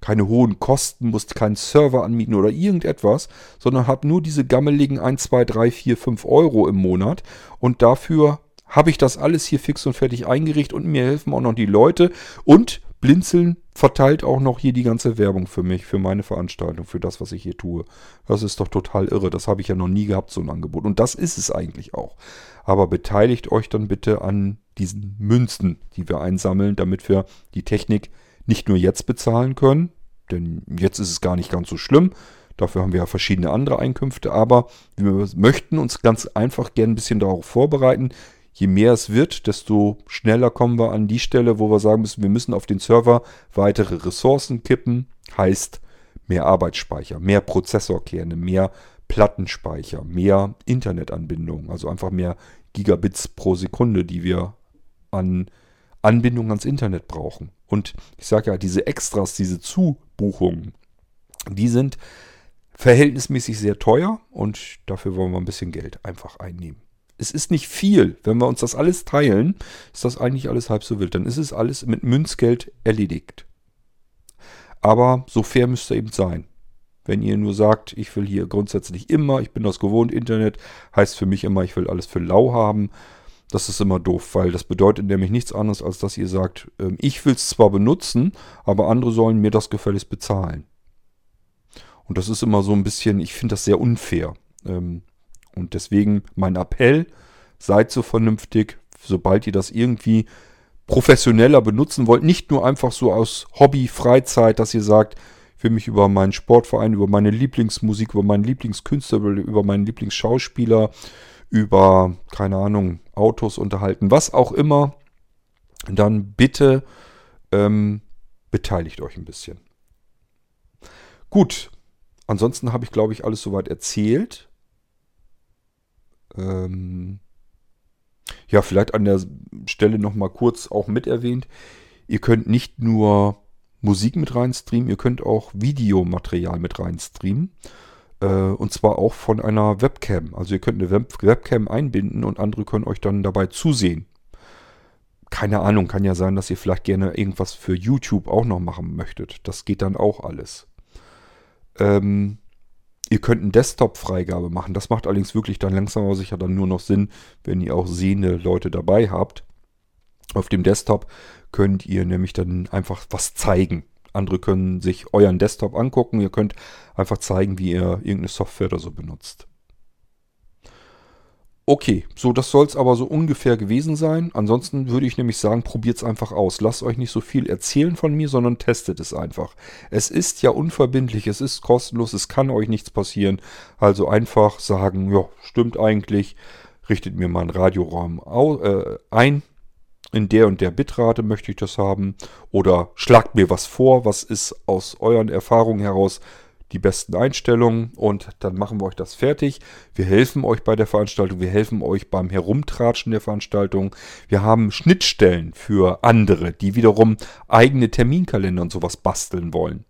keine hohen Kosten, musst keinen Server anmieten oder irgendetwas, sondern habe nur diese gammeligen 1, 2, 3, 4, 5 Euro im Monat. Und dafür habe ich das alles hier fix und fertig eingerichtet und mir helfen auch noch die Leute. Und Blinzeln verteilt auch noch hier die ganze Werbung für mich, für meine Veranstaltung, für das, was ich hier tue. Das ist doch total irre. Das habe ich ja noch nie gehabt, so ein Angebot. Und das ist es eigentlich auch. Aber beteiligt euch dann bitte an diesen Münzen, die wir einsammeln, damit wir die Technik nicht nur jetzt bezahlen können, denn jetzt ist es gar nicht ganz so schlimm. Dafür haben wir ja verschiedene andere Einkünfte, aber wir möchten uns ganz einfach gerne ein bisschen darauf vorbereiten. Je mehr es wird, desto schneller kommen wir an die Stelle, wo wir sagen müssen, wir müssen auf den Server weitere Ressourcen kippen. Heißt mehr Arbeitsspeicher, mehr Prozessorkerne, mehr Plattenspeicher, mehr Internetanbindung, also einfach mehr Gigabits pro Sekunde, die wir an Anbindung ans Internet brauchen. Und ich sage ja, diese Extras, diese Zubuchungen, die sind verhältnismäßig sehr teuer und dafür wollen wir ein bisschen Geld einfach einnehmen. Es ist nicht viel. Wenn wir uns das alles teilen, ist das eigentlich alles halb so wild. Dann ist es alles mit Münzgeld erledigt. Aber so fair müsste eben sein. Wenn ihr nur sagt, ich will hier grundsätzlich immer, ich bin das gewohnt, Internet heißt für mich immer, ich will alles für lau haben. Das ist immer doof, weil das bedeutet nämlich nichts anderes, als dass ihr sagt, ähm, ich will es zwar benutzen, aber andere sollen mir das gefälligst bezahlen. Und das ist immer so ein bisschen, ich finde das sehr unfair. Ähm, und deswegen mein Appell, seid so vernünftig, sobald ihr das irgendwie professioneller benutzen wollt, nicht nur einfach so aus Hobby, Freizeit, dass ihr sagt, ich will mich über meinen Sportverein, über meine Lieblingsmusik, über meinen Lieblingskünstler, über meinen Lieblingsschauspieler, über, keine Ahnung, Autos unterhalten, was auch immer, dann bitte ähm, beteiligt euch ein bisschen. Gut, Ansonsten habe ich, glaube ich, alles soweit erzählt. Ähm ja, vielleicht an der Stelle nochmal kurz auch mit erwähnt. Ihr könnt nicht nur Musik mit reinstreamen, ihr könnt auch Videomaterial mit reinstreamen. Äh, und zwar auch von einer Webcam. Also ihr könnt eine Web Webcam einbinden und andere können euch dann dabei zusehen. Keine Ahnung, kann ja sein, dass ihr vielleicht gerne irgendwas für YouTube auch noch machen möchtet. Das geht dann auch alles. Ähm, ihr könnt eine Desktop-Freigabe machen. Das macht allerdings wirklich dann langsam aber sicher dann nur noch Sinn, wenn ihr auch sehende Leute dabei habt. Auf dem Desktop könnt ihr nämlich dann einfach was zeigen. Andere können sich euren Desktop angucken. Ihr könnt einfach zeigen, wie ihr irgendeine Software oder so benutzt. Okay, so das soll es aber so ungefähr gewesen sein. Ansonsten würde ich nämlich sagen, probiert es einfach aus. Lasst euch nicht so viel erzählen von mir, sondern testet es einfach. Es ist ja unverbindlich, es ist kostenlos, es kann euch nichts passieren. Also einfach sagen, ja, stimmt eigentlich, richtet mir mal einen Radioraum äh, ein. In der und der Bitrate möchte ich das haben. Oder schlagt mir was vor, was ist aus euren Erfahrungen heraus die besten Einstellungen und dann machen wir euch das fertig. Wir helfen euch bei der Veranstaltung, wir helfen euch beim Herumtratschen der Veranstaltung. Wir haben Schnittstellen für andere, die wiederum eigene Terminkalender und sowas basteln wollen.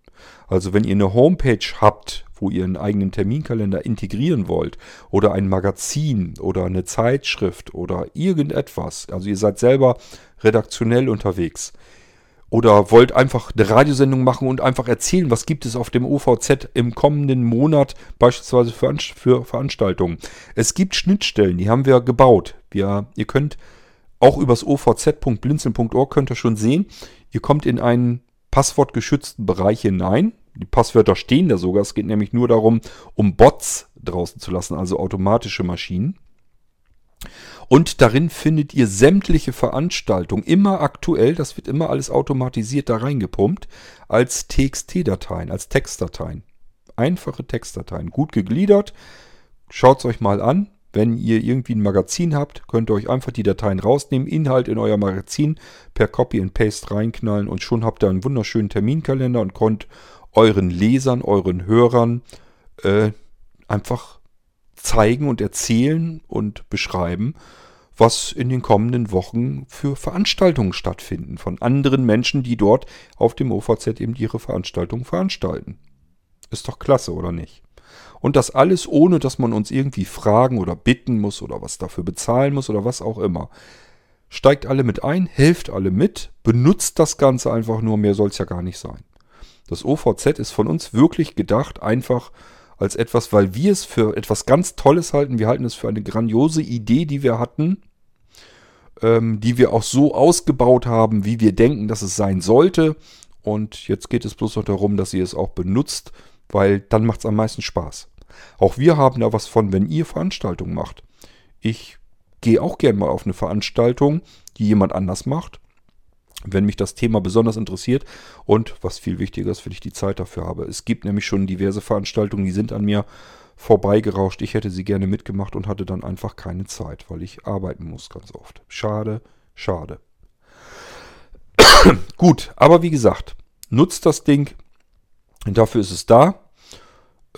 Also wenn ihr eine Homepage habt, wo ihr einen eigenen Terminkalender integrieren wollt oder ein Magazin oder eine Zeitschrift oder irgendetwas, also ihr seid selber redaktionell unterwegs, oder wollt einfach eine Radiosendung machen und einfach erzählen, was gibt es auf dem OVZ im kommenden Monat beispielsweise für, für Veranstaltungen. Es gibt Schnittstellen, die haben wir gebaut. Wir, ihr könnt auch übers ovz.blinzeln.org könnt ihr schon sehen, ihr kommt in einen passwortgeschützten Bereich hinein. Die Passwörter stehen da sogar. Es geht nämlich nur darum, um Bots draußen zu lassen, also automatische Maschinen. Und darin findet ihr sämtliche Veranstaltungen, immer aktuell, das wird immer alles automatisiert da reingepumpt, als TXT-Dateien, als Textdateien. Einfache Textdateien, gut gegliedert. Schaut es euch mal an. Wenn ihr irgendwie ein Magazin habt, könnt ihr euch einfach die Dateien rausnehmen, Inhalt in euer Magazin per Copy and Paste reinknallen und schon habt ihr einen wunderschönen Terminkalender und könnt euren Lesern, euren Hörern äh, einfach zeigen und erzählen und beschreiben, was in den kommenden Wochen für Veranstaltungen stattfinden von anderen Menschen, die dort auf dem OVZ eben ihre Veranstaltungen veranstalten. Ist doch klasse, oder nicht? Und das alles ohne, dass man uns irgendwie fragen oder bitten muss oder was dafür bezahlen muss oder was auch immer. Steigt alle mit ein, helft alle mit, benutzt das Ganze einfach nur, mehr soll es ja gar nicht sein. Das OVZ ist von uns wirklich gedacht, einfach als etwas, weil wir es für etwas ganz Tolles halten. Wir halten es für eine grandiose Idee, die wir hatten, ähm, die wir auch so ausgebaut haben, wie wir denken, dass es sein sollte. Und jetzt geht es bloß noch darum, dass ihr es auch benutzt, weil dann macht es am meisten Spaß. Auch wir haben da was von, wenn ihr Veranstaltungen macht. Ich gehe auch gern mal auf eine Veranstaltung, die jemand anders macht wenn mich das Thema besonders interessiert und was viel wichtiger ist, wenn ich die Zeit dafür habe. Es gibt nämlich schon diverse Veranstaltungen, die sind an mir vorbeigerauscht. Ich hätte sie gerne mitgemacht und hatte dann einfach keine Zeit, weil ich arbeiten muss ganz oft. Schade, schade. Gut, aber wie gesagt, nutzt das Ding. Dafür ist es da.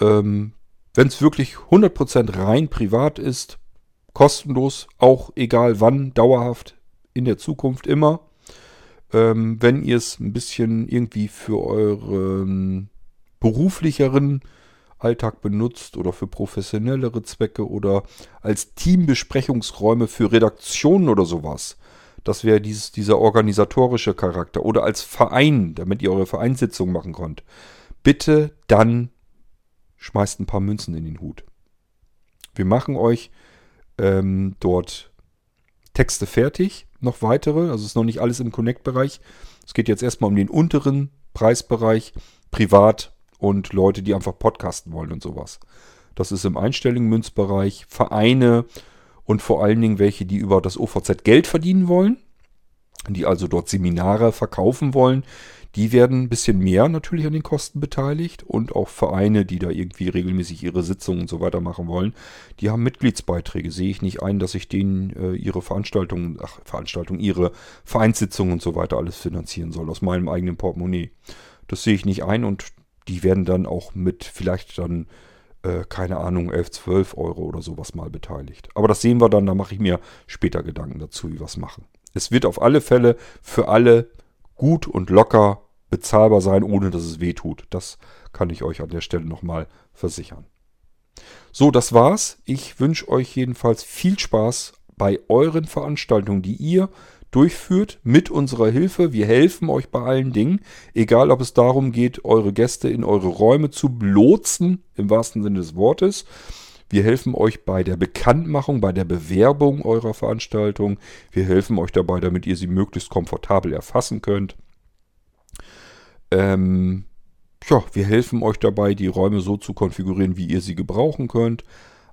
Ähm, Wenn es wirklich 100% rein privat ist, kostenlos, auch egal wann, dauerhaft, in der Zukunft immer. Ähm, wenn ihr es ein bisschen irgendwie für euren beruflicheren Alltag benutzt oder für professionellere Zwecke oder als Teambesprechungsräume für Redaktionen oder sowas. Das wäre dieses, dieser organisatorische Charakter. Oder als Verein, damit ihr eure Vereinssitzung machen könnt. Bitte dann schmeißt ein paar Münzen in den Hut. Wir machen euch ähm, dort Texte fertig, noch weitere. Also ist noch nicht alles im Connect-Bereich. Es geht jetzt erstmal um den unteren Preisbereich, privat und Leute, die einfach podcasten wollen und sowas. Das ist im einstelligen Münzbereich, Vereine und vor allen Dingen welche, die über das OVZ Geld verdienen wollen, die also dort Seminare verkaufen wollen, die werden ein bisschen mehr natürlich an den Kosten beteiligt und auch Vereine, die da irgendwie regelmäßig ihre Sitzungen und so weiter machen wollen, die haben Mitgliedsbeiträge. Sehe ich nicht ein, dass ich denen äh, ihre Veranstaltungen, ach, Veranstaltungen, ihre Vereinssitzungen und so weiter alles finanzieren soll aus meinem eigenen Portemonnaie. Das sehe ich nicht ein und die werden dann auch mit vielleicht dann, äh, keine Ahnung, 11, 12 Euro oder sowas mal beteiligt. Aber das sehen wir dann, da mache ich mir später Gedanken dazu, wie wir es machen. Es wird auf alle Fälle für alle gut und locker bezahlbar sein, ohne dass es weh tut. Das kann ich euch an der Stelle nochmal versichern. So, das war's. Ich wünsche euch jedenfalls viel Spaß bei euren Veranstaltungen, die ihr durchführt mit unserer Hilfe. Wir helfen euch bei allen Dingen, egal ob es darum geht, eure Gäste in eure Räume zu lotsen, im wahrsten Sinne des Wortes. Wir helfen euch bei der Bekanntmachung, bei der Bewerbung eurer Veranstaltung. Wir helfen euch dabei, damit ihr sie möglichst komfortabel erfassen könnt. Ähm, ja, wir helfen euch dabei, die Räume so zu konfigurieren, wie ihr sie gebrauchen könnt.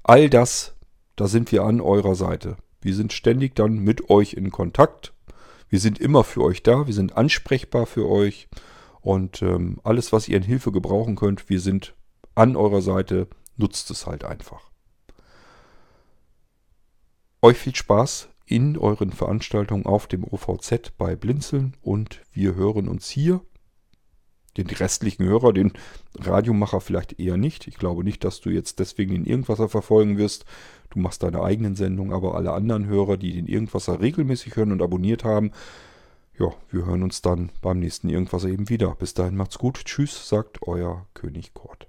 All das, da sind wir an eurer Seite. Wir sind ständig dann mit euch in Kontakt. Wir sind immer für euch da. Wir sind ansprechbar für euch. Und ähm, alles, was ihr in Hilfe gebrauchen könnt, wir sind an eurer Seite. Nutzt es halt einfach. Euch viel Spaß in euren Veranstaltungen auf dem OVZ bei Blinzeln und wir hören uns hier. Den restlichen Hörer, den Radiomacher vielleicht eher nicht. Ich glaube nicht, dass du jetzt deswegen den Irgendwasser verfolgen wirst. Du machst deine eigenen Sendungen, aber alle anderen Hörer, die den Irgendwasser regelmäßig hören und abonniert haben, ja, wir hören uns dann beim nächsten Irgendwasser eben wieder. Bis dahin macht's gut. Tschüss, sagt euer König Kort.